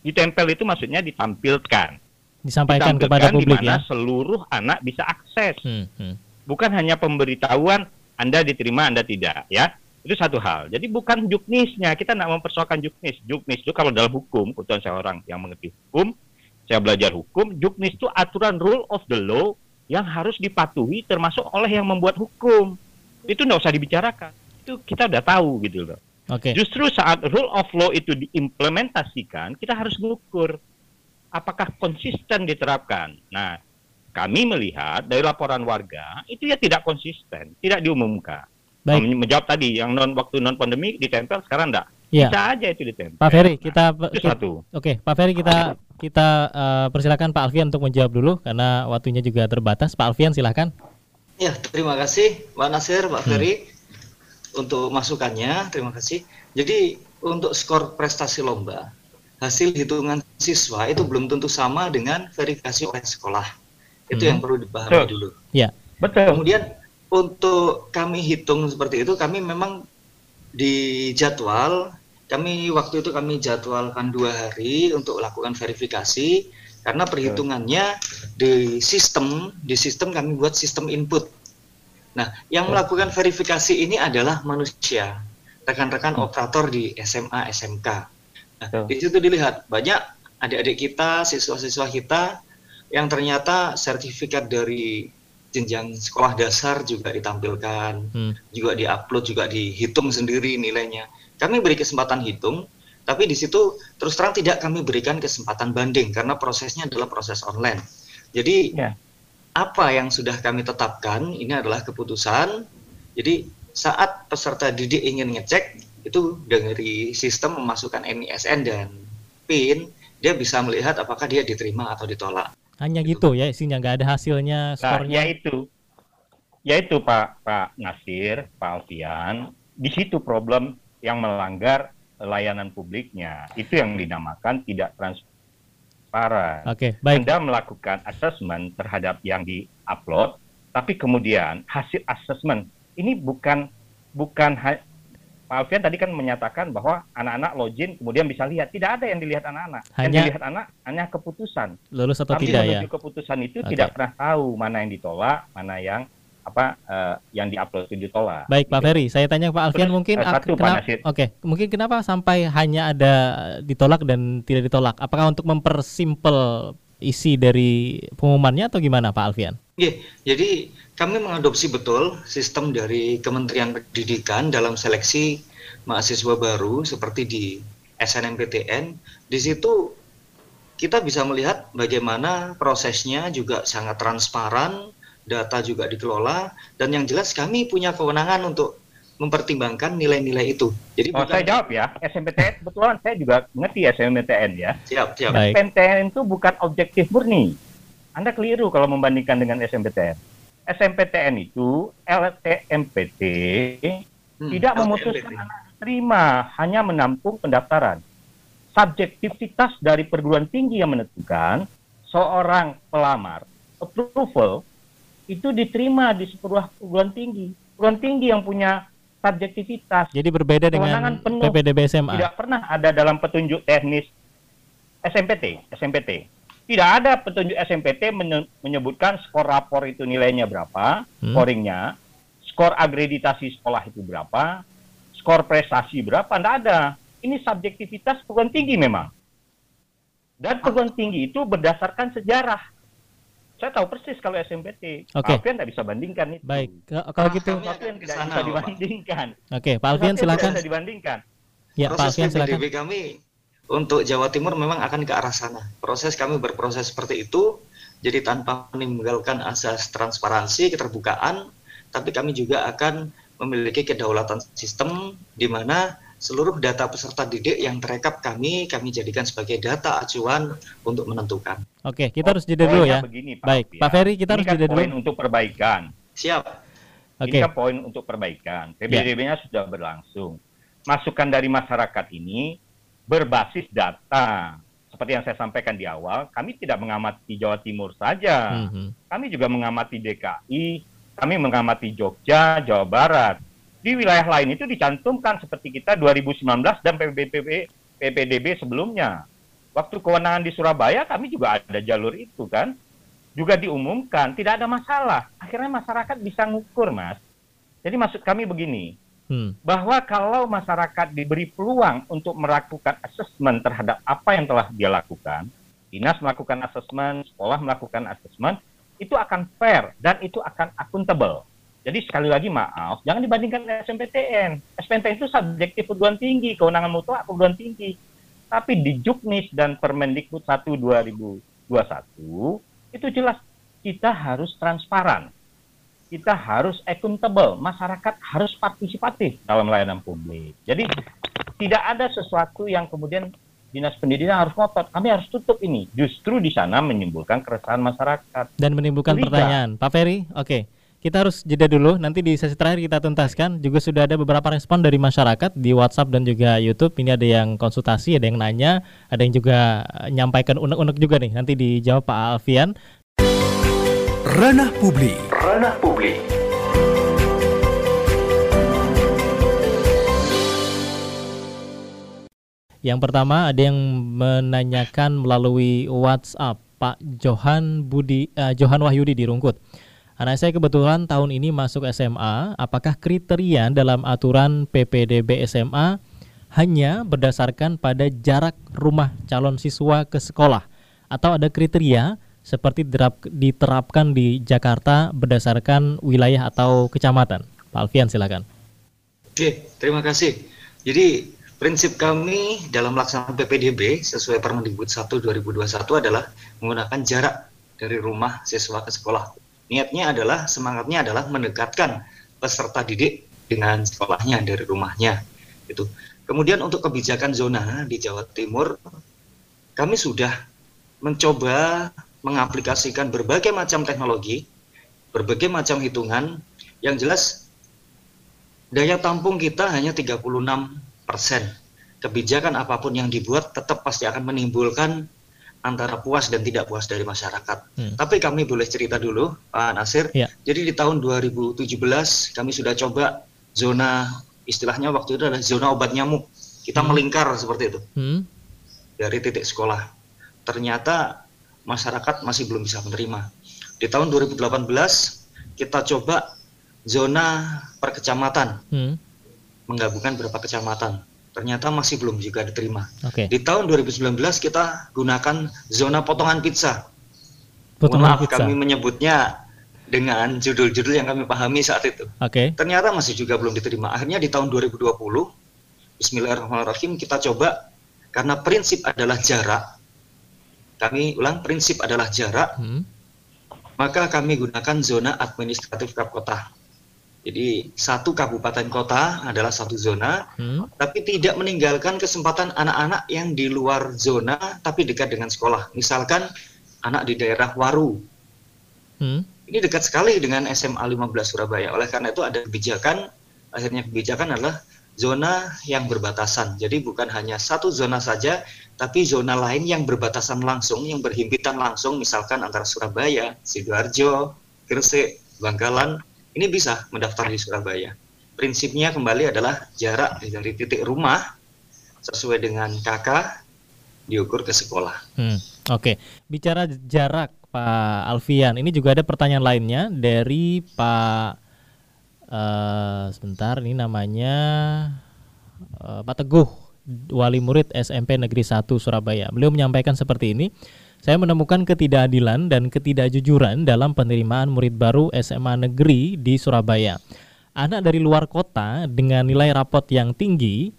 ditempel itu maksudnya ditampilkan disampaikan kepada publik di mana ya seluruh anak bisa akses hmm. Hmm. bukan hanya pemberitahuan anda diterima anda tidak ya itu satu hal jadi bukan juknisnya kita tidak mempersoalkan juknis juknis itu kalau dalam hukum kebetulan saya orang yang mengerti hukum saya belajar hukum, juknis itu aturan rule of the law yang harus dipatuhi termasuk oleh yang membuat hukum. Itu nggak usah dibicarakan. Itu kita udah tahu gitu loh. Okay. Justru saat rule of law itu diimplementasikan, kita harus mengukur apakah konsisten diterapkan. Nah, kami melihat dari laporan warga itu ya tidak konsisten, tidak diumumkan. Baik. Menjawab tadi yang non waktu non pandemi ditempel sekarang enggak. Ya. Bisa aja itu ditempel. Pak Ferry, kita, nah, kita satu. Oke, okay, Pak Ferry kita kita uh, persilakan Pak Alfian untuk menjawab dulu karena waktunya juga terbatas. Pak Alfian silahkan. Ya, terima kasih Pak Nasir, Pak hmm. Ferry untuk masukannya. Terima kasih. Jadi untuk skor prestasi lomba, hasil hitungan siswa itu belum tentu sama dengan verifikasi oleh sekolah. Itu hmm. yang perlu dipahami Betul. dulu. Ya. Betul. Kemudian untuk kami hitung seperti itu, kami memang di jadwal kami waktu itu kami jadwalkan dua hari untuk lakukan verifikasi karena perhitungannya di sistem di sistem kami buat sistem input. Nah, yang melakukan verifikasi ini adalah manusia, rekan-rekan hmm. operator di SMA SMK. Nah, di situ dilihat banyak adik-adik kita, siswa-siswa kita yang ternyata sertifikat dari jenjang sekolah dasar juga ditampilkan, hmm. juga diupload, juga dihitung sendiri nilainya kami beri kesempatan hitung, tapi di situ terus terang tidak kami berikan kesempatan banding karena prosesnya adalah proses online. Jadi ya. apa yang sudah kami tetapkan ini adalah keputusan. Jadi saat peserta didik ingin ngecek itu dari sistem memasukkan NISN dan PIN, dia bisa melihat apakah dia diterima atau ditolak. Hanya gitu ya isinya nggak ada hasilnya nah, skornya. Nah, yaitu yaitu Pak Pak Nasir, Pak Alfian, di situ problem yang melanggar layanan publiknya. Itu yang dinamakan tidak transparan. Oke, okay, baik. Anda melakukan asesmen terhadap yang di-upload, tapi kemudian hasil asesmen ini bukan bukan Pak Alfian tadi kan menyatakan bahwa anak-anak login kemudian bisa lihat. Tidak ada yang dilihat anak-anak. Hanya, yang dilihat anak hanya keputusan. Lulus atau Tapi tidak ya? keputusan itu okay. tidak pernah tahu mana yang ditolak, mana yang apa uh, yang diupload itu ditolak. Baik Pak gitu. Ferry, saya tanya Pak Alfian Terus, mungkin uh, satu, kenapa, Oke, okay, mungkin kenapa sampai hanya ada ditolak dan tidak ditolak? Apakah untuk mempersimpel isi dari pengumumannya atau gimana Pak Alfian? Yeah, jadi kami mengadopsi betul sistem dari Kementerian Pendidikan dalam seleksi mahasiswa baru seperti di SNMPTN, di situ kita bisa melihat bagaimana prosesnya juga sangat transparan, data juga dikelola, dan yang jelas kami punya kewenangan untuk mempertimbangkan nilai-nilai itu. Jadi oh, bukan... saya jawab ya, SMPTN kebetulan saya juga ngerti SMPTN ya. Siap, siap. SMPTN itu bukan objektif murni. Anda keliru kalau membandingkan dengan SMPTN. SMPTN itu LTMPT hmm, tidak memutuskan anak terima, hanya menampung pendaftaran subjektivitas dari perguruan tinggi yang menentukan seorang pelamar approval itu diterima di sebuah perguruan tinggi. Perguruan tinggi yang punya subjektivitas. Jadi berbeda dengan penuh, PPDB SMA. Tidak pernah ada dalam petunjuk teknis SMPT, SMPT. Tidak ada petunjuk SMPT menyebutkan skor rapor itu nilainya berapa, hmm. scoringnya, skor agreditasi sekolah itu berapa, skor prestasi berapa, tidak ada ini subjektivitas perguruan tinggi memang. Dan perguruan tinggi itu berdasarkan sejarah. Saya tahu persis kalau SMPT. Oke. Okay. Alfian tidak bisa bandingkan itu. Baik. Kalau gitu. Alfian tidak bisa dibandingkan. Oke, okay, Pak Alfian silakan. Tidak bisa dibandingkan. Ya, Proses Pak Alfian silakan. kami untuk Jawa Timur memang akan ke arah sana. Proses kami berproses seperti itu, jadi tanpa meninggalkan asas transparansi, keterbukaan, tapi kami juga akan memiliki kedaulatan sistem di mana seluruh data peserta didik yang terekap kami kami jadikan sebagai data acuan untuk menentukan. Oke, kita harus jeda dulu ya. Begini, Pak Baik, Pak Ferry kita harus kan jeda dulu. Poin untuk perbaikan. Siap. Oke. Ini kan poin untuk perbaikan. PBDB-nya ya. sudah berlangsung. Masukan dari masyarakat ini berbasis data. Seperti yang saya sampaikan di awal, kami tidak mengamati Jawa Timur saja. Mm -hmm. Kami juga mengamati DKI, kami mengamati Jogja, Jawa Barat di wilayah lain itu dicantumkan seperti kita 2019 dan PPDB sebelumnya. Waktu kewenangan di Surabaya kami juga ada jalur itu kan. Juga diumumkan, tidak ada masalah. Akhirnya masyarakat bisa ngukur, Mas. Jadi maksud kami begini, hmm. bahwa kalau masyarakat diberi peluang untuk melakukan asesmen terhadap apa yang telah dia lakukan, dinas melakukan asesmen, sekolah melakukan asesmen, itu akan fair dan itu akan akuntabel. Jadi sekali lagi maaf, jangan dibandingkan SMPTN. SMPTN itu subjektif perguruan tinggi, kewenangan mutlak perguruan tinggi. Tapi di Juknis dan Permendikbud 1 2021 itu jelas kita harus transparan. Kita harus accountable, masyarakat harus partisipatif dalam layanan publik. Jadi tidak ada sesuatu yang kemudian dinas pendidikan harus ngotot. Kami harus tutup ini. Justru di sana menimbulkan keresahan masyarakat. Dan menimbulkan Curiga. pertanyaan. Pak Ferry, oke. Okay. Kita harus jeda dulu. Nanti di sesi terakhir kita tuntaskan. Juga sudah ada beberapa respon dari masyarakat di WhatsApp dan juga YouTube. Ini ada yang konsultasi, ada yang nanya, ada yang juga nyampaikan unek-unek juga nih. Nanti dijawab Pak Alfian. Ranah Publik. Ranah Publik. Yang pertama ada yang menanyakan melalui WhatsApp Pak Johan Budi uh, Johan Wahyudi di Rungkut. Anak saya kebetulan tahun ini masuk SMA. Apakah kriteria dalam aturan PPDB SMA hanya berdasarkan pada jarak rumah calon siswa ke sekolah atau ada kriteria seperti diterapkan di Jakarta berdasarkan wilayah atau kecamatan? Pak Alfian silakan. Oke, terima kasih. Jadi prinsip kami dalam melaksanakan PPDB sesuai Permendikbud 1 2021 adalah menggunakan jarak dari rumah siswa ke sekolah niatnya adalah semangatnya adalah mendekatkan peserta didik dengan sekolahnya dari rumahnya itu kemudian untuk kebijakan zona di Jawa Timur kami sudah mencoba mengaplikasikan berbagai macam teknologi berbagai macam hitungan yang jelas daya tampung kita hanya 36 persen kebijakan apa pun yang dibuat tetap pasti akan menimbulkan antara puas dan tidak puas dari masyarakat. Hmm. Tapi kami boleh cerita dulu, Pak Nasir. Ya. Jadi di tahun 2017 kami sudah coba zona istilahnya waktu itu adalah zona obat nyamuk. Kita hmm. melingkar seperti itu hmm. dari titik sekolah. Ternyata masyarakat masih belum bisa menerima. Di tahun 2018 kita coba zona per kecamatan, hmm. menggabungkan beberapa kecamatan ternyata masih belum juga diterima. Okay. Di tahun 2019 kita gunakan zona potongan pizza. Potongan Maaf pizza. kami menyebutnya dengan judul-judul yang kami pahami saat itu. Okay. Ternyata masih juga belum diterima. Akhirnya di tahun 2020 Bismillahirrahmanirrahim kita coba karena prinsip adalah jarak. Kami ulang prinsip adalah jarak. Hmm. Maka kami gunakan zona administratif kap kota. Jadi satu kabupaten kota adalah satu zona, hmm. tapi tidak meninggalkan kesempatan anak-anak yang di luar zona tapi dekat dengan sekolah. Misalkan anak di daerah Waru. Hmm. Ini dekat sekali dengan SMA 15 Surabaya. Oleh karena itu ada kebijakan, akhirnya kebijakan adalah zona yang berbatasan. Jadi bukan hanya satu zona saja, tapi zona lain yang berbatasan langsung, yang berhimpitan langsung, misalkan antara Surabaya, Sidoarjo, Gresik, Bangkalan, ini bisa mendaftar di Surabaya. Prinsipnya kembali adalah jarak dari titik rumah sesuai dengan kakak diukur ke sekolah. Hmm, Oke, okay. bicara jarak Pak Alfian, ini juga ada pertanyaan lainnya dari Pak uh, sebentar, ini namanya uh, Pak Teguh, wali murid SMP Negeri 1 Surabaya. Beliau menyampaikan seperti ini saya menemukan ketidakadilan dan ketidakjujuran dalam penerimaan murid baru SMA negeri di Surabaya. Anak dari luar kota dengan nilai rapot yang tinggi,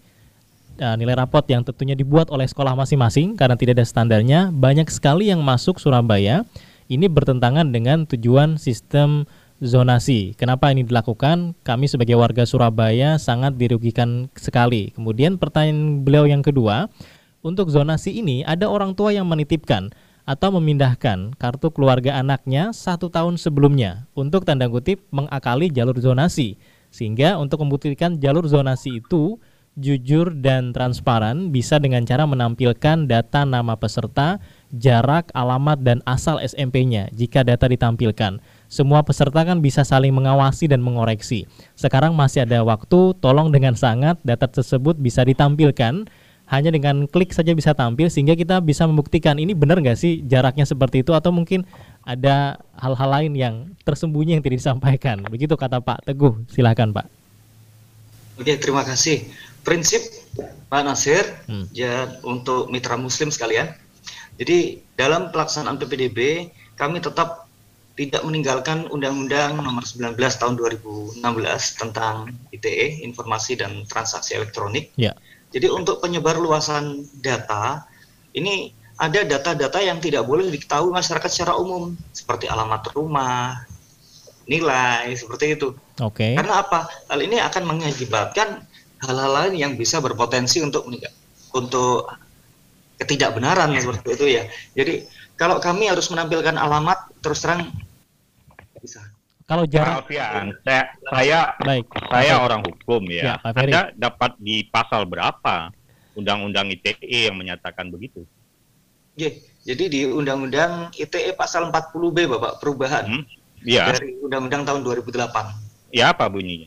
uh, nilai rapot yang tentunya dibuat oleh sekolah masing-masing karena tidak ada standarnya, banyak sekali yang masuk Surabaya. Ini bertentangan dengan tujuan sistem zonasi. Kenapa ini dilakukan? Kami sebagai warga Surabaya sangat dirugikan sekali. Kemudian pertanyaan beliau yang kedua, untuk zonasi ini ada orang tua yang menitipkan atau memindahkan kartu keluarga anaknya satu tahun sebelumnya untuk tanda kutip mengakali jalur zonasi. Sehingga untuk membuktikan jalur zonasi itu jujur dan transparan bisa dengan cara menampilkan data nama peserta, jarak, alamat, dan asal SMP-nya jika data ditampilkan. Semua peserta kan bisa saling mengawasi dan mengoreksi. Sekarang masih ada waktu, tolong dengan sangat data tersebut bisa ditampilkan. Hanya dengan klik saja bisa tampil sehingga kita bisa membuktikan ini benar nggak sih jaraknya seperti itu atau mungkin ada hal-hal lain yang tersembunyi yang tidak disampaikan. Begitu kata Pak Teguh. Silahkan Pak. Oke terima kasih. Prinsip Pak Nasir hmm. ya untuk mitra Muslim sekalian. Jadi dalam pelaksanaan PPDB kami tetap tidak meninggalkan Undang-Undang Nomor 19 Tahun 2016 tentang ITE Informasi dan Transaksi Elektronik. Ya jadi untuk penyebar luasan data, ini ada data-data yang tidak boleh diketahui masyarakat secara umum, seperti alamat rumah, nilai, seperti itu. Oke. Okay. Karena apa? Hal ini akan mengakibatkan hal-hal lain yang bisa berpotensi untuk untuk ketidakbenaran seperti itu ya. Jadi kalau kami harus menampilkan alamat terus terang bisa kalau jarak Alfian, saya saya Baik. saya Oke. orang hukum ya. ya Anda dapat di pasal berapa Undang-Undang ITE yang menyatakan begitu? Ya, jadi di Undang-Undang ITE pasal 40B Bapak perubahan hmm, ya. dari Undang-Undang tahun 2008. Ya apa bunyinya?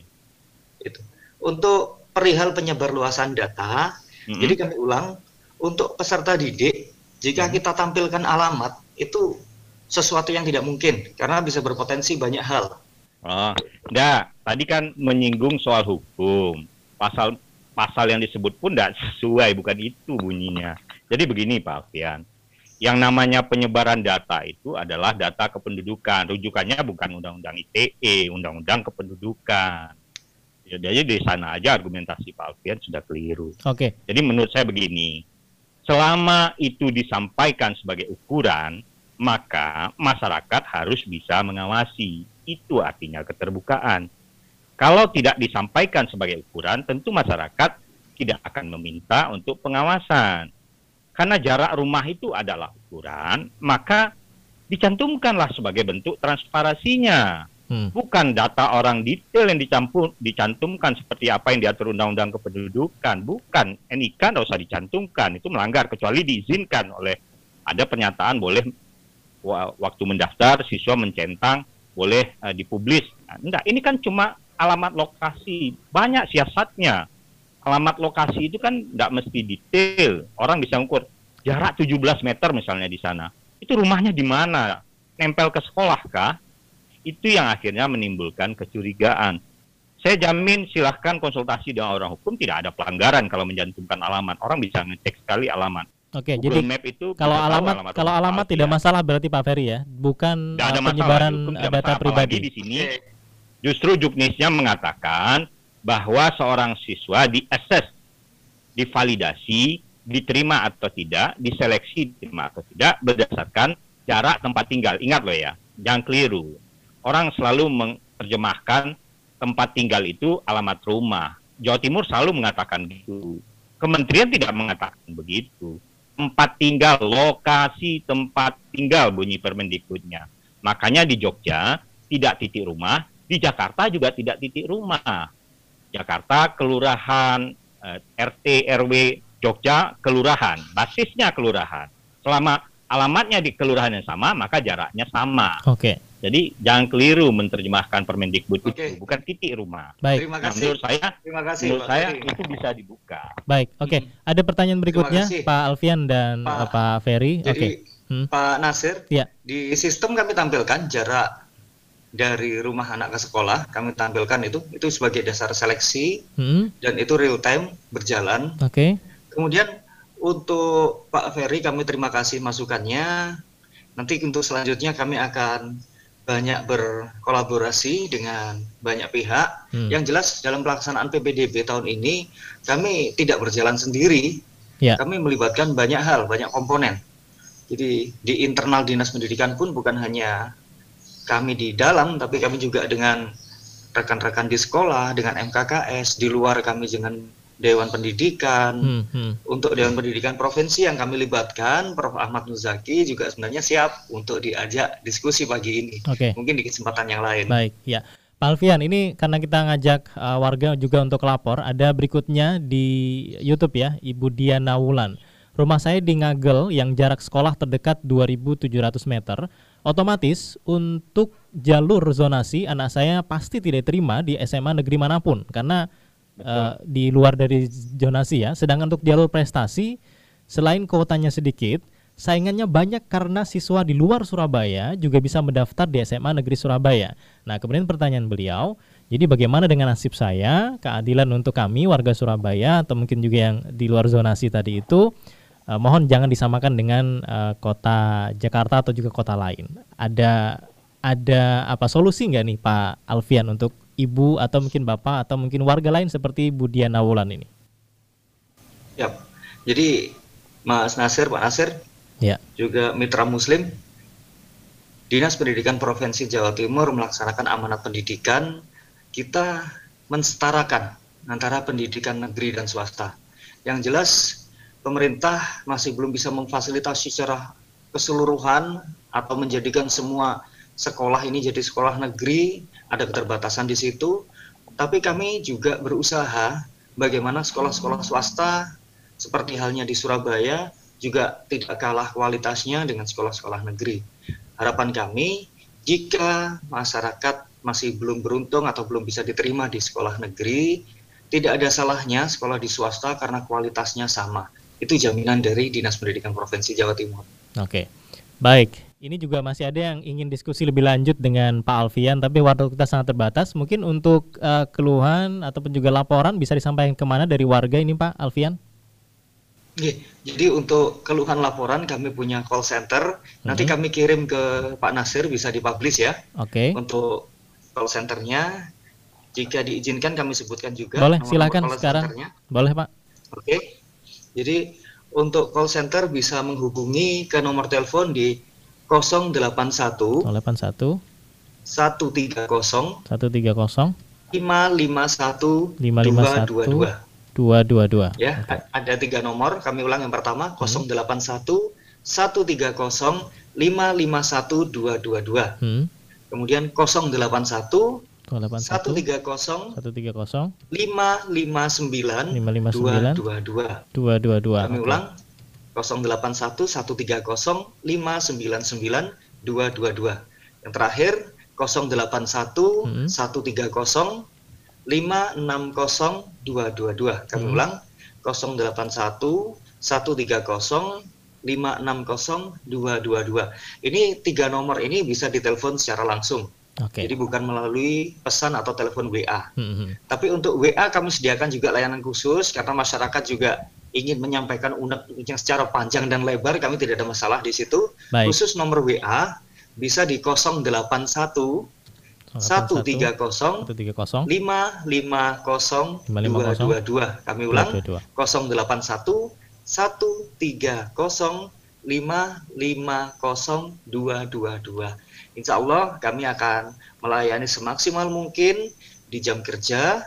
Itu. Untuk perihal penyebar luasan data, hmm. jadi kami ulang untuk peserta didik jika hmm. kita tampilkan alamat itu sesuatu yang tidak mungkin karena bisa berpotensi banyak hal. Oh, enggak. Tadi kan menyinggung soal hukum. Pasal pasal yang disebut pun tidak sesuai, bukan itu bunyinya. Jadi begini Pak Alfian, yang namanya penyebaran data itu adalah data kependudukan. Rujukannya bukan Undang-Undang ITE, Undang-Undang Kependudukan. Jadi di sana aja argumentasi Pak Alfian sudah keliru. Oke. Okay. Jadi menurut saya begini, selama itu disampaikan sebagai ukuran, maka masyarakat harus bisa mengawasi. Itu artinya keterbukaan. Kalau tidak disampaikan sebagai ukuran, tentu masyarakat tidak akan meminta untuk pengawasan. Karena jarak rumah itu adalah ukuran, maka dicantumkanlah sebagai bentuk transparasinya. Hmm. Bukan data orang detail yang dicampur, dicantumkan seperti apa yang diatur Undang-Undang Kependudukan. Bukan, NIK tidak usah dicantumkan, itu melanggar, kecuali diizinkan oleh ada pernyataan boleh waktu mendaftar siswa mencentang boleh uh, dipublis. Nah, enggak, ini kan cuma alamat lokasi. Banyak siasatnya. Alamat lokasi itu kan enggak mesti detail. Orang bisa ukur jarak 17 meter misalnya di sana. Itu rumahnya di mana? Nempel ke sekolah kah? Itu yang akhirnya menimbulkan kecurigaan. Saya jamin silahkan konsultasi dengan orang hukum tidak ada pelanggaran kalau menjantumkan alamat. Orang bisa ngecek sekali alamat. Oke, Google jadi Map itu kalau alamat, alamat kalau alamat tidak ya. masalah berarti Pak Ferry ya, bukan uh, penyebaran masalah, data pribadi. Di sini justru Juknisnya mengatakan bahwa seorang siswa di assess divalidasi, diterima atau tidak, diseleksi diterima atau tidak berdasarkan jarak tempat tinggal. Ingat loh ya, jangan keliru. Orang selalu menerjemahkan tempat tinggal itu alamat rumah. Jawa Timur selalu mengatakan gitu. Kementerian tidak mengatakan begitu. Tempat tinggal, lokasi tempat tinggal bunyi Permendikbudnya. Makanya di Jogja tidak titik rumah, di Jakarta juga tidak titik rumah. Jakarta kelurahan eh, RT RW Jogja kelurahan, basisnya kelurahan. Selama alamatnya di kelurahan yang sama, maka jaraknya sama. Oke. Okay. Jadi jangan keliru menerjemahkan Permendikbud okay. itu, bukan titik rumah. Baik. Terima kasih. Nah, menurut saya, Terima kasih, menurut Pak saya itu bisa dibuka. Baik. Oke. Okay. Hmm. Ada pertanyaan berikutnya. Pak Alfian dan Pak- uh, Pak Ferry. Oke. Jadi Hmm. Pak Nasir, Ya. di sistem kami tampilkan jarak dari rumah anak ke sekolah, kami tampilkan itu itu sebagai dasar seleksi Hmm. dan itu real time berjalan. Oke. Kemudian untuk Pak Ferry kami terima kasih masukannya. Nanti untuk selanjutnya kami akan banyak berkolaborasi dengan banyak pihak. Hmm. Yang jelas dalam pelaksanaan PPDB tahun ini kami tidak berjalan sendiri. Ya. Kami melibatkan banyak hal, banyak komponen. Jadi di internal dinas pendidikan pun bukan hanya kami di dalam, tapi kami juga dengan rekan-rekan di sekolah, dengan MKKS, di luar kami dengan Dewan Pendidikan, Hmm. Hmm. untuk Dewan Pendidikan Provinsi yang kami libatkan, Prof. Ahmad Nuzaki juga sebenarnya siap untuk diajak diskusi pagi ini. Oke. Mungkin di kesempatan yang lain. Baik, ya. Pak Alfian, ini karena kita ngajak uh, warga juga untuk lapor, ada berikutnya di YouTube ya, Ibu Diana Wulan. Rumah saya di Ngagel yang jarak sekolah terdekat 2.700 meter. Otomatis untuk jalur zonasi anak saya pasti tidak terima di SMA negeri mana pun karena uh, di luar dari zonasi ya. Sedangkan untuk jalur prestasi selain kuotanya sedikit, saingannya banyak karena siswa di luar Surabaya juga bisa mendaftar di SMA Negeri Surabaya. Nah, kemudian pertanyaan beliau, jadi bagaimana dengan nasib saya, keadilan untuk kami warga Surabaya atau mungkin juga yang di luar zonasi tadi itu, eh, mohon jangan disamakan dengan eh, kota Jakarta atau juga kota lain. Ada ada apa solusi nggak nih Pak Alfian untuk ibu atau mungkin bapak atau mungkin warga lain seperti Bu Diana Wulan ini? Yap. Jadi Mas Nasir, Pak Nasir, Ya. juga mitra Muslim, Dinas Pendidikan Provinsi Jawa Timur melaksanakan amanat pendidikan. Kita mensetarakan antara pendidikan negeri dan swasta. Yang jelas, pemerintah masih belum bisa memfasilitasi secara keseluruhan atau menjadikan semua sekolah ini jadi sekolah negeri, ada keterbatasan di situ. Tapi kami juga berusaha bagaimana sekolah-sekolah swasta seperti halnya di Surabaya juga tidak kalah kualitasnya dengan sekolah-sekolah negeri. Harapan kami jika masyarakat masih belum beruntung atau belum bisa diterima di sekolah negeri, tidak ada salahnya sekolah di swasta karena kualitasnya sama. Itu jaminan dari Dinas Pendidikan Provinsi Jawa Timur. Oke, baik. Ini juga masih ada yang ingin diskusi lebih lanjut dengan Pak Alfian, tapi waktu kita sangat terbatas. Mungkin untuk eh, keluhan ataupun juga laporan bisa disampaikan ke mana dari warga ini Pak Alfian? Jadi untuk keluhan laporan kami punya call center. Nanti Mhm. kami kirim ke Pak Nasir bisa dipublish ya Oke, untuk call centernya. Jika diizinkan kami sebutkan juga. boleh silakan sekarang. centernya. Boleh Pak. Oke. Jadi untuk call center bisa menghubungi ke nomor telepon di 081 081 130 130 551 551 222 222. ya. Oke. a- Ada tiga nomor, kami ulang yang pertama 081 130 551 222. Hmm. Kemudian 081 281 130 130 559 559 222. 222. Kami Oke. ulang 081 130 599 222. Yang terakhir 081 Hmm. 130 560 222. Kami Hmm. ulang 081 130 560 222. Ini tiga nomor ini bisa ditelepon secara langsung. Oke. Jadi bukan melalui pesan atau telepon WA. Hmm, hmm. Tapi untuk WA kami sediakan juga layanan khusus karena masyarakat juga ingin menyampaikan unek yang secara panjang dan lebar kami tidak ada masalah di situ. Baik. Khusus nomor WA bisa di 081 satu tiga kosong lima lima kosong dua dua dua kami ulang kosong delapan satu satu tiga kosong lima lima kosong dua dua dua Insya Allah kami akan melayani semaksimal mungkin di jam kerja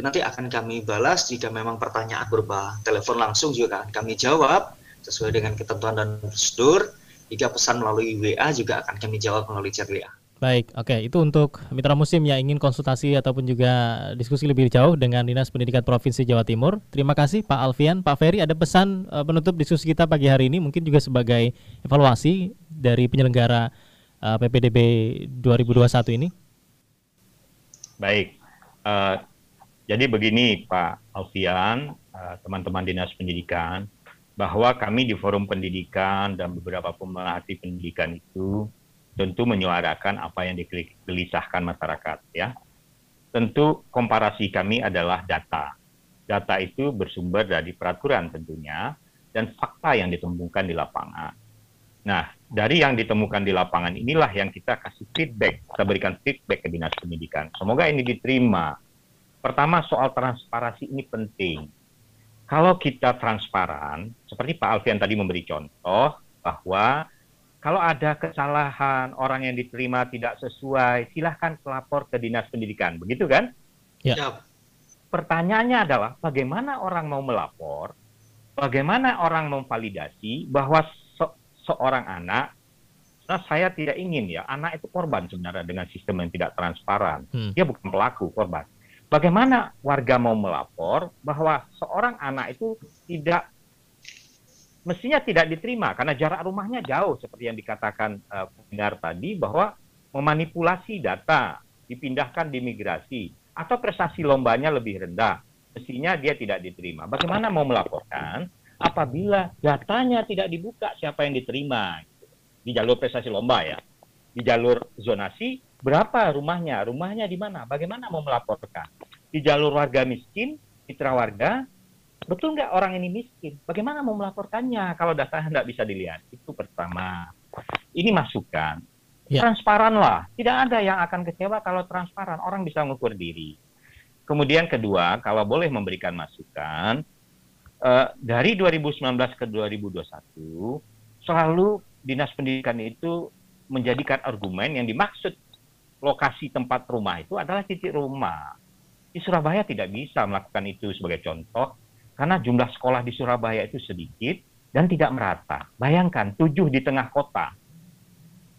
dan nanti akan kami balas jika memang pertanyaan berupa telepon langsung juga akan kami jawab sesuai dengan ketentuan dan prosedur jika pesan melalui WA juga akan kami jawab melalui chat WA Baik, oke. Itu untuk mitra musim yang ingin konsultasi ataupun juga diskusi lebih jauh dengan Dinas Pendidikan Provinsi Jawa Timur. Terima kasih Pak Alfian. Pak Ferry, ada pesan uh, penutup diskusi kita pagi hari ini mungkin juga sebagai evaluasi dari penyelenggara uh, PPDB 2021 ini? Baik. Uh, jadi begini Pak Alfian, teman-teman uh, Dinas Pendidikan, bahwa kami di Forum Pendidikan dan beberapa pemerhati pendidikan itu tentu menyuarakan apa yang digelisahkan masyarakat ya. Tentu komparasi kami adalah data. Data itu bersumber dari peraturan tentunya dan fakta yang ditemukan di lapangan. Nah, dari yang ditemukan di lapangan inilah yang kita kasih feedback, kita berikan feedback ke Dinas Pendidikan. Semoga ini diterima. Pertama, soal transparansi ini penting. Kalau kita transparan, seperti Pak Alfian tadi memberi contoh, bahwa kalau ada kesalahan, orang yang diterima tidak sesuai, silahkan pelapor ke dinas pendidikan, begitu kan? Ya. Pertanyaannya adalah bagaimana orang mau melapor, bagaimana orang memvalidasi bahwa se seorang anak, nah saya tidak ingin ya, anak itu korban sebenarnya dengan sistem yang tidak transparan. Hmm. Dia bukan pelaku, korban. Bagaimana warga mau melapor bahwa seorang anak itu tidak mestinya tidak diterima karena jarak rumahnya jauh seperti yang dikatakan uh, tadi bahwa memanipulasi data dipindahkan di migrasi atau prestasi lombanya lebih rendah mestinya dia tidak diterima. Bagaimana mau melaporkan apabila datanya tidak dibuka siapa yang diterima di jalur prestasi lomba ya di jalur zonasi berapa rumahnya rumahnya di mana bagaimana mau melaporkan di jalur warga miskin mitra warga betul nggak orang ini miskin? Bagaimana mau melaporkannya kalau datanya (laughs) nggak bisa dilihat? Itu pertama. Ini masukan. Ya. Transparan lah. Tidak ada yang akan kecewa kalau transparan. Orang bisa mengukur diri. Kemudian kedua, kalau boleh memberikan masukan, uh, dari 2019 ke 2021, selalu Dinas Pendidikan itu menjadikan argumen yang dimaksud lokasi tempat rumah itu adalah titik rumah. Di Surabaya tidak bisa melakukan itu sebagai contoh, karena jumlah sekolah di Surabaya itu sedikit dan tidak merata. Bayangkan, tujuh di tengah kota.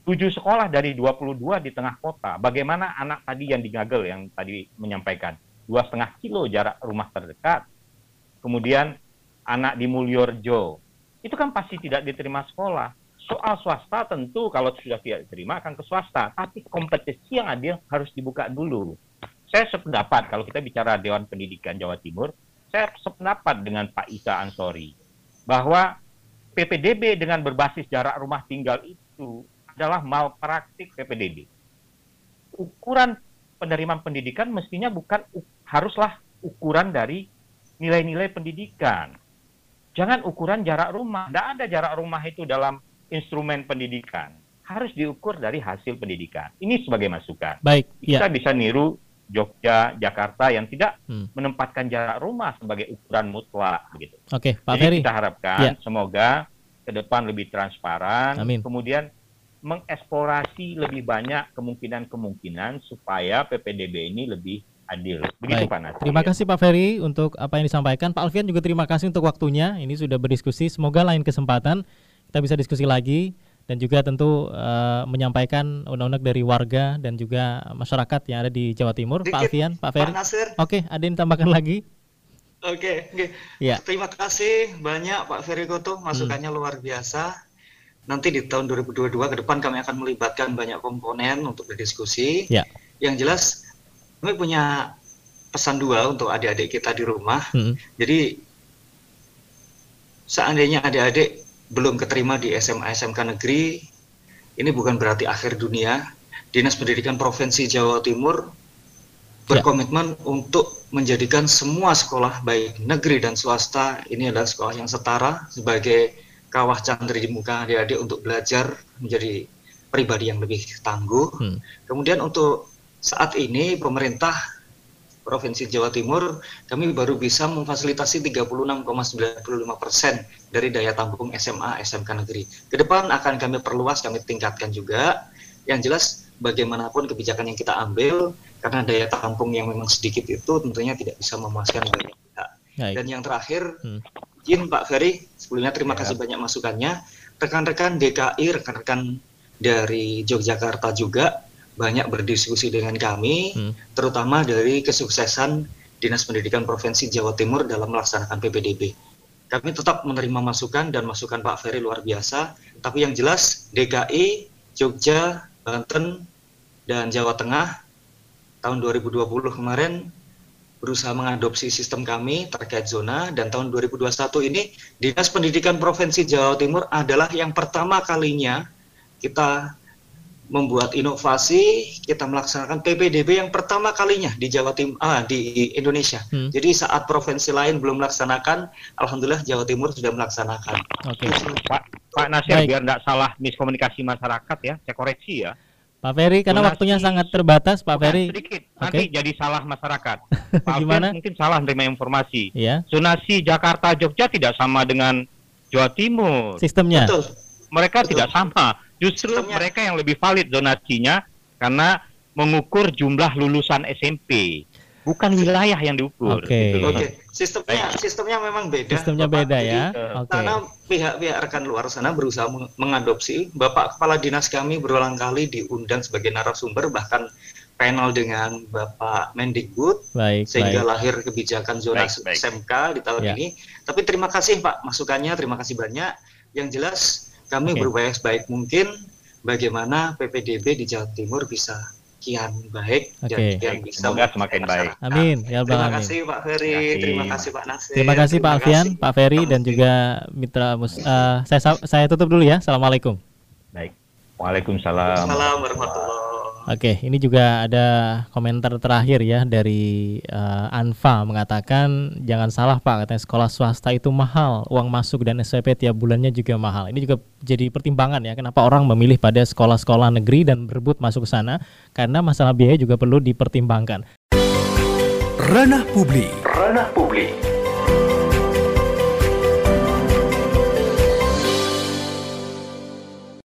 Tujuh sekolah dari 22 di tengah kota. Bagaimana anak tadi yang digagel yang tadi menyampaikan. Dua setengah kilo jarak rumah terdekat. Kemudian anak di Mulyorjo. Itu kan pasti tidak diterima sekolah. Soal swasta tentu kalau sudah tidak diterima akan ke swasta. Tapi kompetisi yang adil harus dibuka dulu. Saya sependapat kalau kita bicara Dewan Pendidikan Jawa Timur, saya sependapat dengan Pak Isa Ansori bahwa PPDB dengan berbasis jarak rumah tinggal itu adalah malpraktik PPDB. Ukuran penerimaan pendidikan mestinya bukan haruslah ukuran dari nilai-nilai pendidikan. Jangan ukuran jarak rumah. Tidak ada jarak rumah itu dalam instrumen pendidikan. Harus diukur dari hasil pendidikan. Ini sebagai masukan. Baik. Kita ya. bisa niru Jogja, Jakarta yang tidak hmm. menempatkan jarak rumah sebagai ukuran mutlak gitu. Oke, Pak Jadi Ferry. kita harapkan ya. semoga ke depan lebih transparan, Amin. kemudian mengeksplorasi lebih banyak kemungkinan-kemungkinan supaya PPDB ini lebih adil. Begitu Baik. Pak Nasir. Terima kasih Pak Ferry untuk apa yang disampaikan. Pak Alfian juga terima kasih untuk waktunya. Ini sudah berdiskusi. Semoga lain kesempatan kita bisa diskusi lagi dan juga tentu uh, menyampaikan undang-undang dari warga dan juga masyarakat yang ada di Jawa Timur. Dikit, Pak Alfian, Pak Ferry. Oke, ada yang tambahkan lagi? Oke, oke. Ya. Terima kasih banyak Pak Ferry Koto, masukannya hmm. luar biasa. Nanti di tahun 2022 ke depan kami akan melibatkan banyak komponen untuk berdiskusi. Ya. Yang jelas kami punya pesan dua untuk adik-adik kita di rumah. Hmm. Jadi seandainya adik-adik belum keterima di SMA SMK negeri, ini bukan berarti akhir dunia. Dinas Pendidikan Provinsi Jawa Timur berkomitmen ya. untuk menjadikan semua sekolah baik negeri dan swasta ini adalah sekolah yang setara sebagai kawah candri di muka adik-adik untuk belajar menjadi pribadi yang lebih tangguh. Hmm. Kemudian untuk saat ini pemerintah Provinsi Jawa Timur kami baru bisa memfasilitasi 36,95 persen dari daya tampung SMA SMK negeri. Ke depan akan kami perluas, kami tingkatkan juga. Yang jelas bagaimanapun kebijakan yang kita ambil karena daya tampung yang memang sedikit itu tentunya tidak bisa memuaskan banyak pihak. Dan yang terakhir, hmm. izin Pak Ferry, sebelumnya terima ya. kasih banyak masukannya. Rekan-rekan DKI, rekan-rekan dari Yogyakarta juga banyak berdiskusi dengan kami, hmm. terutama dari kesuksesan Dinas Pendidikan Provinsi Jawa Timur dalam melaksanakan PPDB. Kami tetap menerima masukan dan masukan Pak Ferry luar biasa, tapi yang jelas DKI, Jogja, Banten, dan Jawa Tengah tahun 2020 kemarin berusaha mengadopsi sistem kami terkait zona dan tahun 2021 ini Dinas Pendidikan Provinsi Jawa Timur adalah yang pertama kalinya kita membuat inovasi, kita melaksanakan PPDB yang pertama kalinya di Jawa Timur, ah, di Indonesia. Hmm. Jadi saat provinsi lain belum melaksanakan, alhamdulillah Jawa Timur sudah melaksanakan. Oke. Okay. Pak Pak Nasir Baik. biar tidak salah miskomunikasi masyarakat ya, saya koreksi ya. Pak Ferry, karena Donasi, waktunya sangat terbatas, Pak Ferry. Sedikit, nanti okay. jadi salah masyarakat. (laughs) Pak Gimana? mungkin salah menerima informasi. Iya. Zonasi Jakarta Jogja tidak sama dengan Jawa Timur. Sistemnya. Betul. Mereka Betul. tidak sama Justru Sistemnya. mereka yang lebih valid zonasinya karena mengukur jumlah lulusan SMP, bukan wilayah yang diukur. Oke. Okay. Gitu. Okay. Sistemnya sistemnya memang beda. Sistemnya Bapak. beda ya. Oke. Okay. Karena pihak-pihak rekan luar sana berusaha mengadopsi. Bapak Kepala Dinas kami berulang kali diundang sebagai narasumber bahkan panel dengan Bapak Mendikbud baik, sehingga baik. lahir kebijakan zona baik, baik. SMK di tahun ya. ini. Tapi terima kasih Pak masukannya, terima kasih banyak. Yang jelas kami okay. berupaya sebaik mungkin bagaimana PPDB di Jawa Timur bisa kian baik okay. dan kian bisa semoga semakin baik. Amin. Ya terima kasih Pak Ferry, terima kasih Pak Nasir. Terima kasih Pak Alfian, Pak Ferry dan juga Mitra Mus. Uh, saya saya tutup dulu ya. Assalamualaikum. Baik. Waalaikumsalam. Waalaikumsalam warahmatullahi Oke, ini juga ada komentar terakhir ya dari uh, Anfa mengatakan jangan salah Pak, katanya sekolah swasta itu mahal, uang masuk dan SPP tiap bulannya juga mahal. Ini juga jadi pertimbangan ya kenapa orang memilih pada sekolah-sekolah negeri dan berebut masuk ke sana karena masalah biaya juga perlu dipertimbangkan. Ranah publik. Ranah publik.